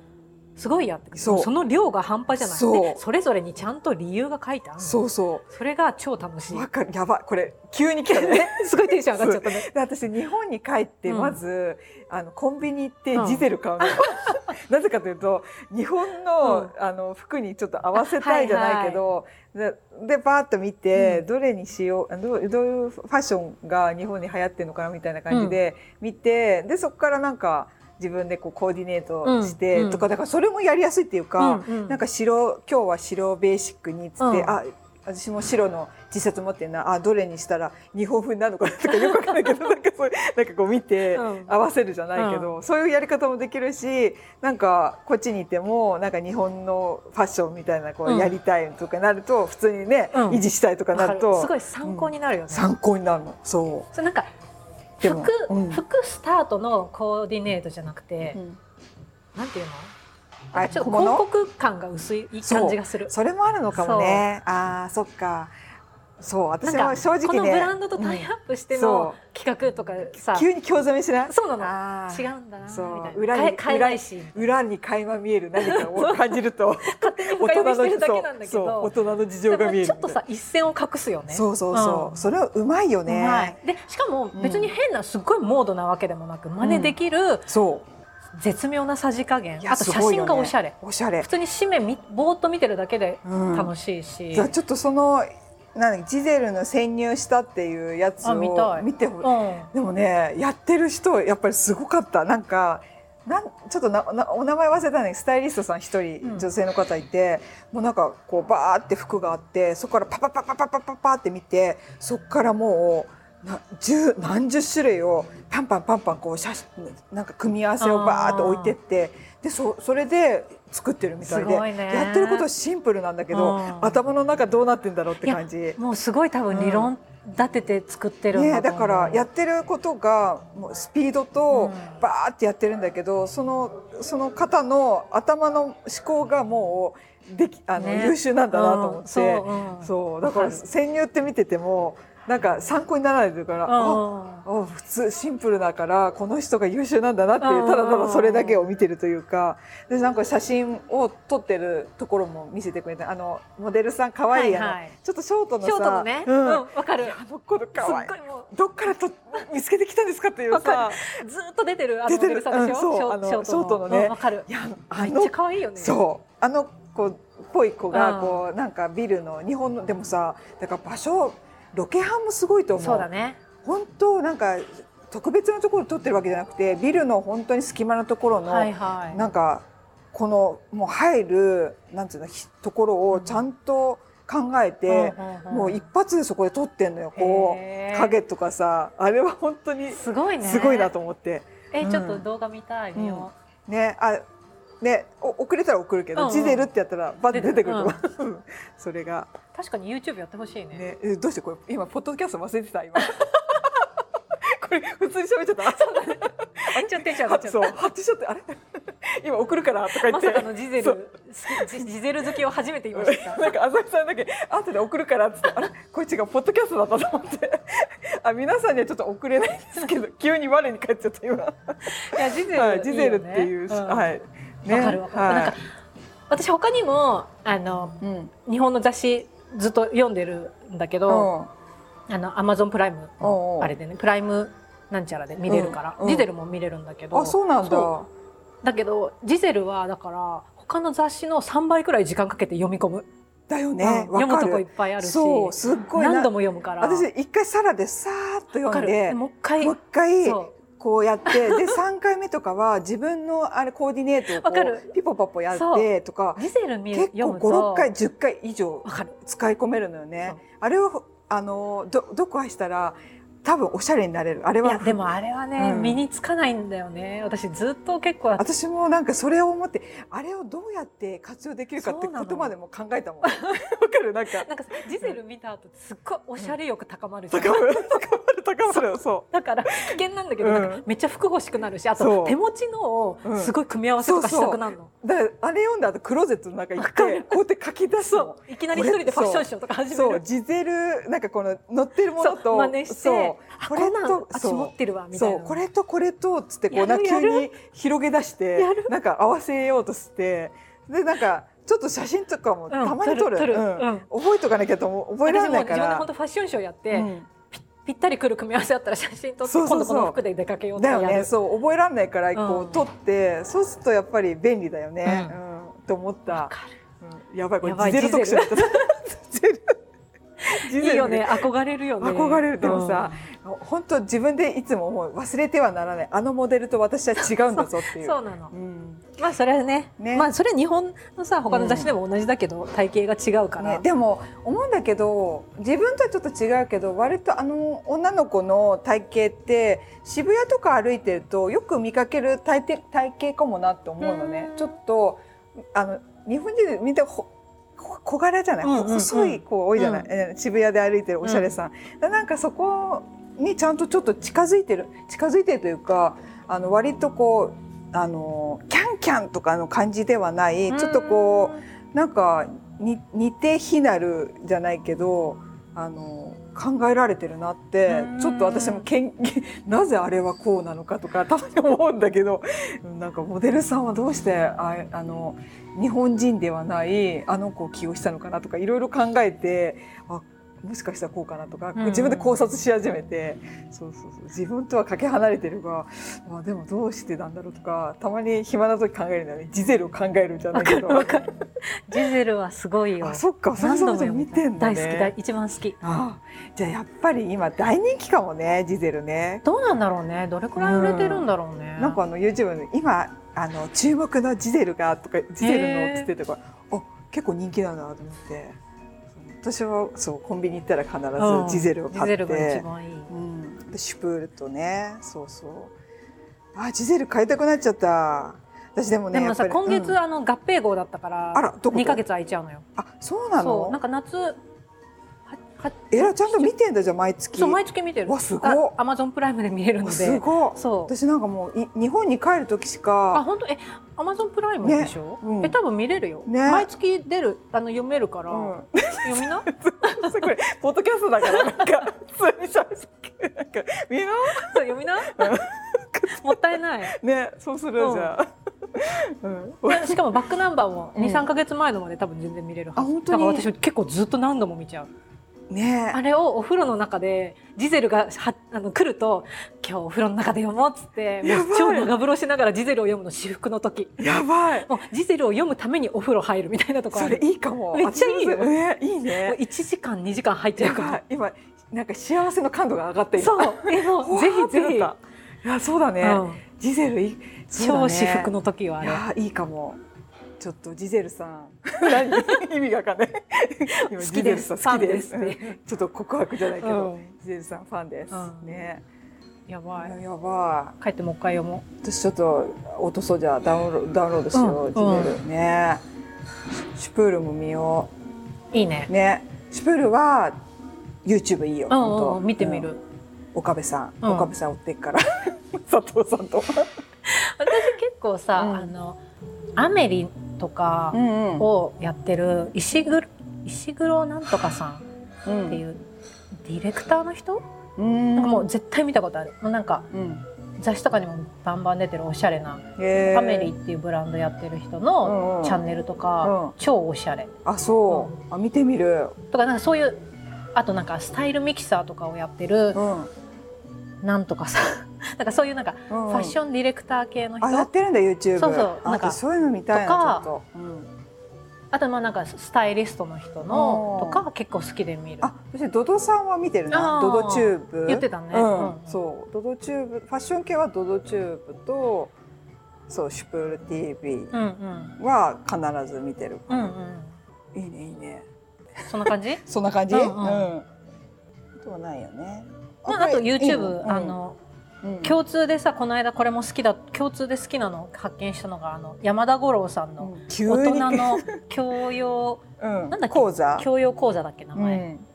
すごいやってくその量が半端じゃない。そそれぞれにちゃんと理由が書いてあるそうそう。それが超楽しい。わかるやばこれ急に来たね。すごいテンション上がっちゃったね。私日本に帰ってまず、うん、あのコンビニ行ってジゼル買うの、うん、なぜかというと日本のうん、あの服にちょっと合わせたいじゃないけど、はいはい、ででバーッと見て、どれにしようどうどういうファッションが日本に流行ってるのかなみたいな感じで見て、でそこからなんか自分でこうコーディネートしてとか、だからそれもやりやすいっていうか、なんか白今日は白ベーシックにっつって、あ私も白の T シャツ持ってるなあどれにしたら日本風になるのかなとかよくわかんないけど なんかそうなんかこう見て合わせるじゃないけど、うん、そういうやり方もできるしなんかこっちにいてもなんか日本のファッションみたいなこうやりたいとかなると、普通にね、うん、維持したいとかなるとすごい参考になるよね、参考になるの。そう。そうなんか服、うん、服スタートのコーディネートじゃなくて、うん、なんていうの？あちょっと広告感が薄い感じがする。それもあるのかもね。あそっかそう私も正直ね。このブランドとタイアップしての企画とかさ、急に興ざめしない？そうなの。違うんだなそう。裏に裏に裏に垣間見える。何かを 感じると。勝手に深読みしてるだけなんだけど。大人の事情が見えるちょっとさ一線を隠すよね。そうそうそう、うん、それはうまいよね。でしかも別に変なすっごいモードなわけでもなく真似できる、うん、そう。絶妙なさじ加減。あと写真がおしゃれ、ね、おしゃれ。普通に紙面ぼーっと見てるだけで楽しいし、うん、ちょっとそのなんジゼルの潜入したっていうやつを見て、うん、でもねやってる人やっぱりすごかった。なんかなんちょっとななお名前忘れたんだけどスタイリストさん一人女性の方いて、うん、もうなんかこうバーって服があってそこからパパパパパパパパって見てそこからもうな十何十種類をパンパンパンパンこう写真なんか組み合わせをバーって置いてってでそそれで作ってるみたいで、ね、やってることはシンプルなんだけど、うん、頭の中どうなってんだろうって感じ。もうすごい多分理論立てて作ってるんだ、ね、だからやってることがもうスピードとバーってやってるんだけど、そのその方の頭の思考がもうできあの、ね、優秀なんだなと思って、そううん、そう。だから潜入って見ててもなんか参考にならないというから、あ普通シンプルだからこの人が優秀なんだなっていうただただそれだけを見てるというかでなんか写真を撮ってるところも見せてくれてあのモデルさん可愛い、はいはい、ちょっとショートのさショートのね。うん。わ、かる。あの子可愛い。どっからと見つけてきたんですかっていうさずっと出てるあのモデルさんでしょ、うん、そうあのショートの。ね。わ、かる。いやめっちゃ可愛いよね。そう。あの子っぽい子がこうなんかビルの日本のでもさだから場所ロケハンもすごいと思う。そうだね。本当なんか特別なところ撮ってるわけじゃなくてビルの本当に隙間のところの、はいはい、なんかこのもう入るなんていうのところをちゃんと考えて、うん、もう一発でそこで撮ってんのよこう影とかさ。あれは本当にすごいね。すごいなと思って。え、うん、ちょっと動画見たい、うん、ねあね遅れたら送るけど、うんうん、ジゼルってやったらバッて出てくると、う。ん、それが。確かに YouTube やってほしいね。ねえどうしてこれ今ポッドキャスト忘れてた今。これ普通に喋っちゃった。そうだね。ちゃテンション上がっちゃったそうハッチしちゃってあれ？今送るからとか言って。まさかのジゼルジゼル好きを初めて言いました。なんか浅木さんだけ後で送るからっつってあれ？こいつがポッドキャストだったと思って。あ皆さんにはちょっと送れないんですけど急に我に返っちゃった今。いやジゼル、はい、ジゼルっていう、うん、はいわ、かるわかる、はい、なんか私他にもあの、うん、日本の雑誌ずっと読んでるんだけど、あのアマゾンプライムあれでねプライムなんちゃらで見れるから、ジゼルも見れるんだけどあそうなんだ。だけどジゼルはだから他の雑誌の3倍くらい時間かけて読み込む。だよね、読むとこいっぱいあるしそうすっごい何度も読むから。私一回サラでさーっと読んでもう一回もう一回こうやってで 3回目とかは自分のあれコーディネートをこうピポパポやってとか結構56回10回以上使い込めるのよね。あれをあのど読破したら多分おしゃれになれる。あれは。でもあれはね、うん、身につかないんだよね。私ずっと結構私もなんかそれを思ってあれをどうやって活用できるかってことまでも考えたもん。わかる？なんか。なんかジゼル見た後すっごいおしゃれ欲高まるじゃん、高まる。高まる高まる。そう。だから危険なんだけど、うん、めっちゃ服欲しくなるしあと手持ちのをすごい組み合わせとかしたくなるの、うん、だからあれ読んだ後クローゼットの中行ってこうやって書き出すの。いきなり一人でファッションショーとか始める。そう。ジゼルなんかこの乗ってるものと真似してこれと足持ってるわみたいな。そうこれとこれとっつってこうな急に広げ出してなんか合わせようとしてでなんかちょっと写真とかもたまに撮る,、うん。覚えとかなきゃと覚えられないから。自分で本当ファッションショーやって、ぴったりくる組み合わせだったら写真撮って今度この服で出かけようだよね。そう覚えられないからこう撮って、そうするとやっぱり便利だよね、うん。と思った、うん、やばいこれジゼル特集だったいいよね。憧れるよね。憧れる。でもさ、うん、本当自分でいつも思う忘れてはならない。あのモデルと私は違うんだぞっていう。そうなの、うん、まあそれはねね。まあそれ日本のさ他の雑誌でも同じだけど、うん、体型が違うから、ね、でも思うんだけど自分とはちょっと違うけど割とあの女の子の体型って渋谷とか歩いてるとよく見かける体体型かもなって思うのね。ちょっとあの日本人で見て小柄じゃない、うんうんうん、細い子多いじゃない、うん、渋谷で歩いてるおしゃれさん、うん、なんかそこにちゃんとちょっと近づいてる。近づいてるというかあの割とこうあのキャンキャンとかの感じではない。ちょっとこうなんか似て非なるじゃないけどあの考えられてるなってちょっと私もけん なぜあれはこうなのかとかたまに思うんだけどなんかモデルさんはどうしてああの日本人ではないあの子を起用したのかなとかいろいろ考えてあもしかしたらこうかなとか、自分で考察し始めて、そうそうそう自分とはかけ離れてるが、まあ、でもどうしてなんだろうとかたまに暇な時考えるんだよね。ジゼルを考えるんじゃないけどジゼルはすごいよ。あそっか何度も見てんだ、ね、大好き一番好き。あじゃあやっぱり今大人気かもねジゼルね。どうなんだろうね。どれくらい売れてるんだろうね、うん、なんかあの YouTube の今あの注目のジゼルがとかジゼルのっつっててかあ結構人気だなと思って。私はそうコンビニ行ったら必ずジゼルを買って、うん、うん、シュプールとね。そうそう。あジゼル買いたくなっちゃった。私でもねでもさ今月、うん、あの合併号だったからあらどこ2か月空いちゃうのよ。あそうなの？なんか夏えらちゃんと見てんだじゃ毎月。そう毎月見てる。わすごいアマゾンプライムで見えるので。すごいそう。私なんかもうい日本に帰る時しあか本当？えアマゾンプライムでしょ、ね。うん。え多分見れるよ、ね。毎月出るあの読めるから、うん。読みな。これポッドキャストだから。なんか普通にしゃべなんかみんなそう読みな。もったいない。ねそうするうんじゃあ、うん。でしかもバックナンバーもうん。23か月前のまで多分全然見れるはず。あ本当に？だから私結構ずっと何度も見ちゃうね。あれをお風呂の中でジゼルがはあの来ると今日お風呂の中で読もうっつってもう超長風呂しながらジゼルを読むの至福の時。やばい。もうジゼルを読むためにお風呂入るみたいなとこあそるれいいかも。めっちゃいいよ。ねいいもうね。1時間2時間入っちゃやうから。今なんか幸せの感度が上がって今そう。えもうぜひぜひ、いやそうだね、うん。ジゼルいね。超至福の時はあいれやいいかもちょっとジゼルさん 何？意味がわかんない。今好きです。好きです。ちょっと告白じゃないけど、うん。ジゼルさんファンです、うん。ね。やばい。ややば帰ってもう一回読もい私ちょっと落とそうじゃあダウンロダウンロードしよう、うん。ジゼル。ね。シュプールも見よう。いいね。うね。シュプールは YouTube いいよ、うん本当うん。見てみる、うん。岡部さん、うん。岡部さん追ってっから。佐藤さんと、私結構さ、うん。あのアメリとかんをやってる石黒石黒なんとかさんうん。っていうディレクターの人、うん。なんかもう絶対見たことある。もうなんかうん。雑誌とかにもバンバン出てるおしゃれな、へー。アメリっていうブランドやってる人のチャンネルとか、うん。超おしゃれ。あそう、あ見てみる。とかなんかそういうあとなんかスタイルミキサーとかをやってるうん。なんとかさ なんかそういうなんかフファッションディレクター系の人、あやってるんだ YouTube そうそう。あなんか私そういうの見たいなとかちょっと、うん、あとまあなんかスタイリストの人のうん。とか結構好きで見る。あ私ドドさんは見てるな。ドドチューブ。言ってたね。うん。うん。そう。ドドチューブ。ファッション系はドドチューブとそうシュプール TV うんうん。は必ず見てるうんうん。いいねいいね。そんな感じ？そんな感じ？ううん。ん、うん。あとはないよね。まああと YouTube のあのうん。うん共通でさこの間これも好きだ共通で好きなの発見したのがあの山田五郎さんの大人の 教養うん。なんだっけ？講座？教養講座だっけ名前。うん。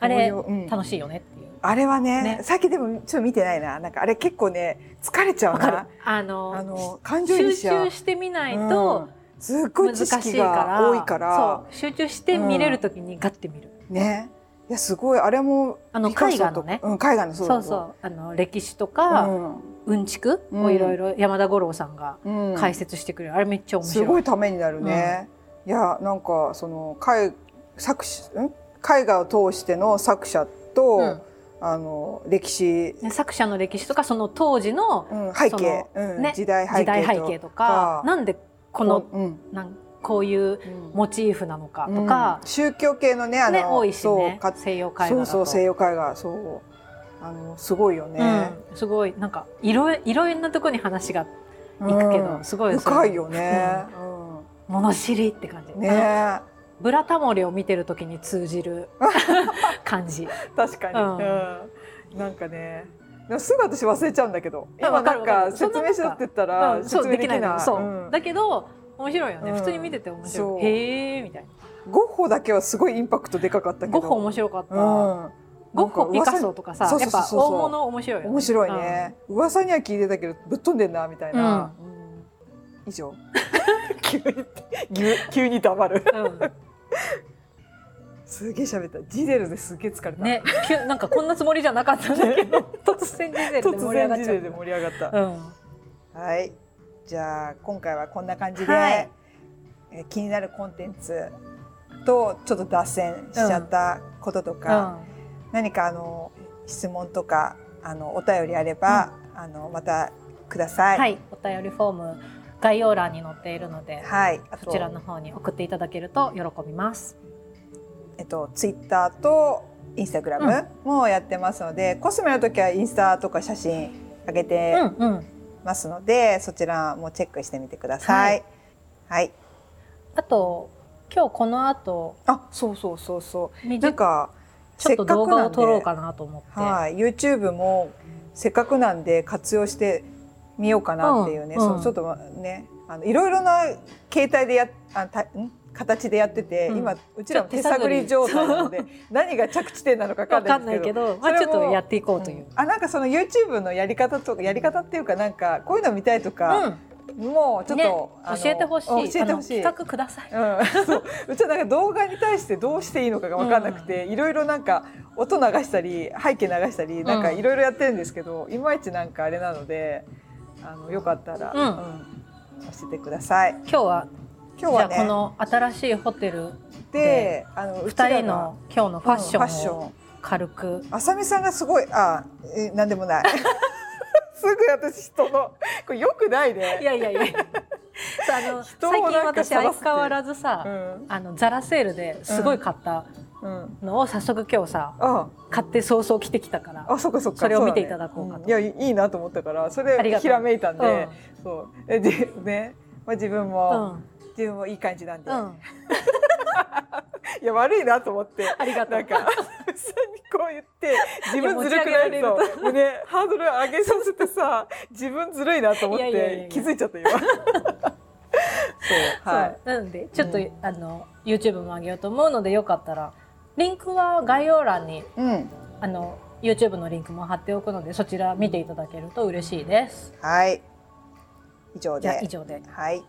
あれうん。楽しいよねっていう。あれはねね。さっきでもちょっと見てないな。なんかあれ結構ね疲れちゃうわかる。な。ああのの感情集中してみないうん。とすっごい難し知識いから。が多いから。そう。集中して見れるときにガッて見る。ねいやすごい。あれもあの絵画のね。うん、絵画のそうだそうあの歴史とか、うん。うんちくうん。をいろいろ山田五郎さんがうん。解説してくれる、あれめっちゃ面す白い。ごいためになるね、いやなんかその絵作詞ん？絵画を通しての作者と、うん。あの歴史、ね作者の歴史とかその当時のうん、背そ景、ね時代背景時代背景とか。なんでこのうん。なんこういううん。モチーフなのかとか。うん、宗教系のねあのね多いしね。そうか西洋絵画そうそう西洋絵画そう。あのすごいよね、うん、すごい。なんかいろいろんなところに話がうん行くけどすごい深いよね、物知りって感じ。うんねブラタモリを見てる時に通じる 感じ。確かに、うん。うん。なんかね。すぐ私忘れちゃうんだけど。あ今なんわか説明しろって言ったら説明できない,、の。そう、うん。だけど面白いよね、うん。普通に見てて面白い。へえみたいな。ゴッホだけはすごいインパクトでかかったけど。ゴッホ面白かった、うん。ゴッホピカソとかさやっぱ大物面白いよね。面白いね、噂には聞いてたけどぶっ飛んでんなみたいな、うん。以上。急に急急に黙る。うん、うんすげえ喋った。ジゼルですげえ疲れた、ね。なんかこんなつもりじゃなかったんだけど。突然ディゼルで突盛り上が然ジゼルでっちゃう盛り上がった、うん。はいじゃあ今回はこんな感じで、はい。えー気になるコンテンツとちょっと脱線しちゃったこととか、何かあの質問とかあのお便りあれば、あのまたください。はい。お便りフォーム概要欄に載っているのではい。そちらの方に送っていただけると喜びます。えっとツイッターとインスタグラムもやってますので、コスメの時はインスタとか写真上げてうんうんますので、そちらもチェックしてみてください。はい。あと今日この後あ、そうそうそうそう。みなんかちょっと動画を撮ろうかかなと思って、はい、YouTube もせっかくなんで活用してみようかなっていうね、うんうんそうちょっとねあのいろいろな携帯でやあたん？形でやってて、うん、今うちらも手探り状態なので 何が着地点なのか分かんないけどまあ、ちょっとやっていこうという。あなんかその YouTube のやり方とかやり方っていうかなんかこういうの見たいとか。もうちょっと、ね、教えてほしい。教えてほしい。企画ください。うん、そううちはなんか動画に対してどうしていいのかが分かんなくて、いろいろなんか音流したり背景流したりなんかいろいろやってるんですけど、いまいちなんかあれなので、あのよかったら、うん、教えてください。今日は今日は、ね、この新しいホテルであの二人の今日のファッションを軽く。あさみさんがすごいあえなんでもない。すぐ私人のこれよくないね。いやいやいや。あの最近私相変わらずさ、うん、あのザラセールですごい買ったのを早速今日さ、うん、買って早々着てきたからあそっかそっか。それを見ていただこうかと、ねうん、いやいいなと思ったからそれひらめいたんで、そう。えでね、まあ、自分も、自分もいい感じなんで。いや悪いなと思って。ありがとう。なんかさんにこう言って自分ずるくない？と。ねハードル上げさせてさ自分ずるいなと思って気づいちゃった今。そうはい。なのでちょっと、うん、あの YouTube も上げようと思うのでよかったらリンクは概要欄に、うん、あの YouTube のリンクも貼っておくのでそちら見ていただけると嬉しいです。はい。以上で。以上で。はい。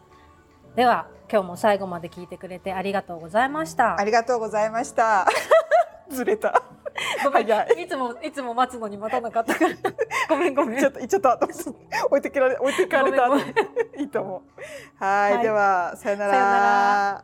では今日も最後まで聞いてくれてありがとうございました。ありがとうございました。ずれた。ごめん。い。つもいつも待つのに待たなかったから。ごめんごめん。ちょっとちょっと置いてけられ置いてかれた。いいと思う。はいではさよなら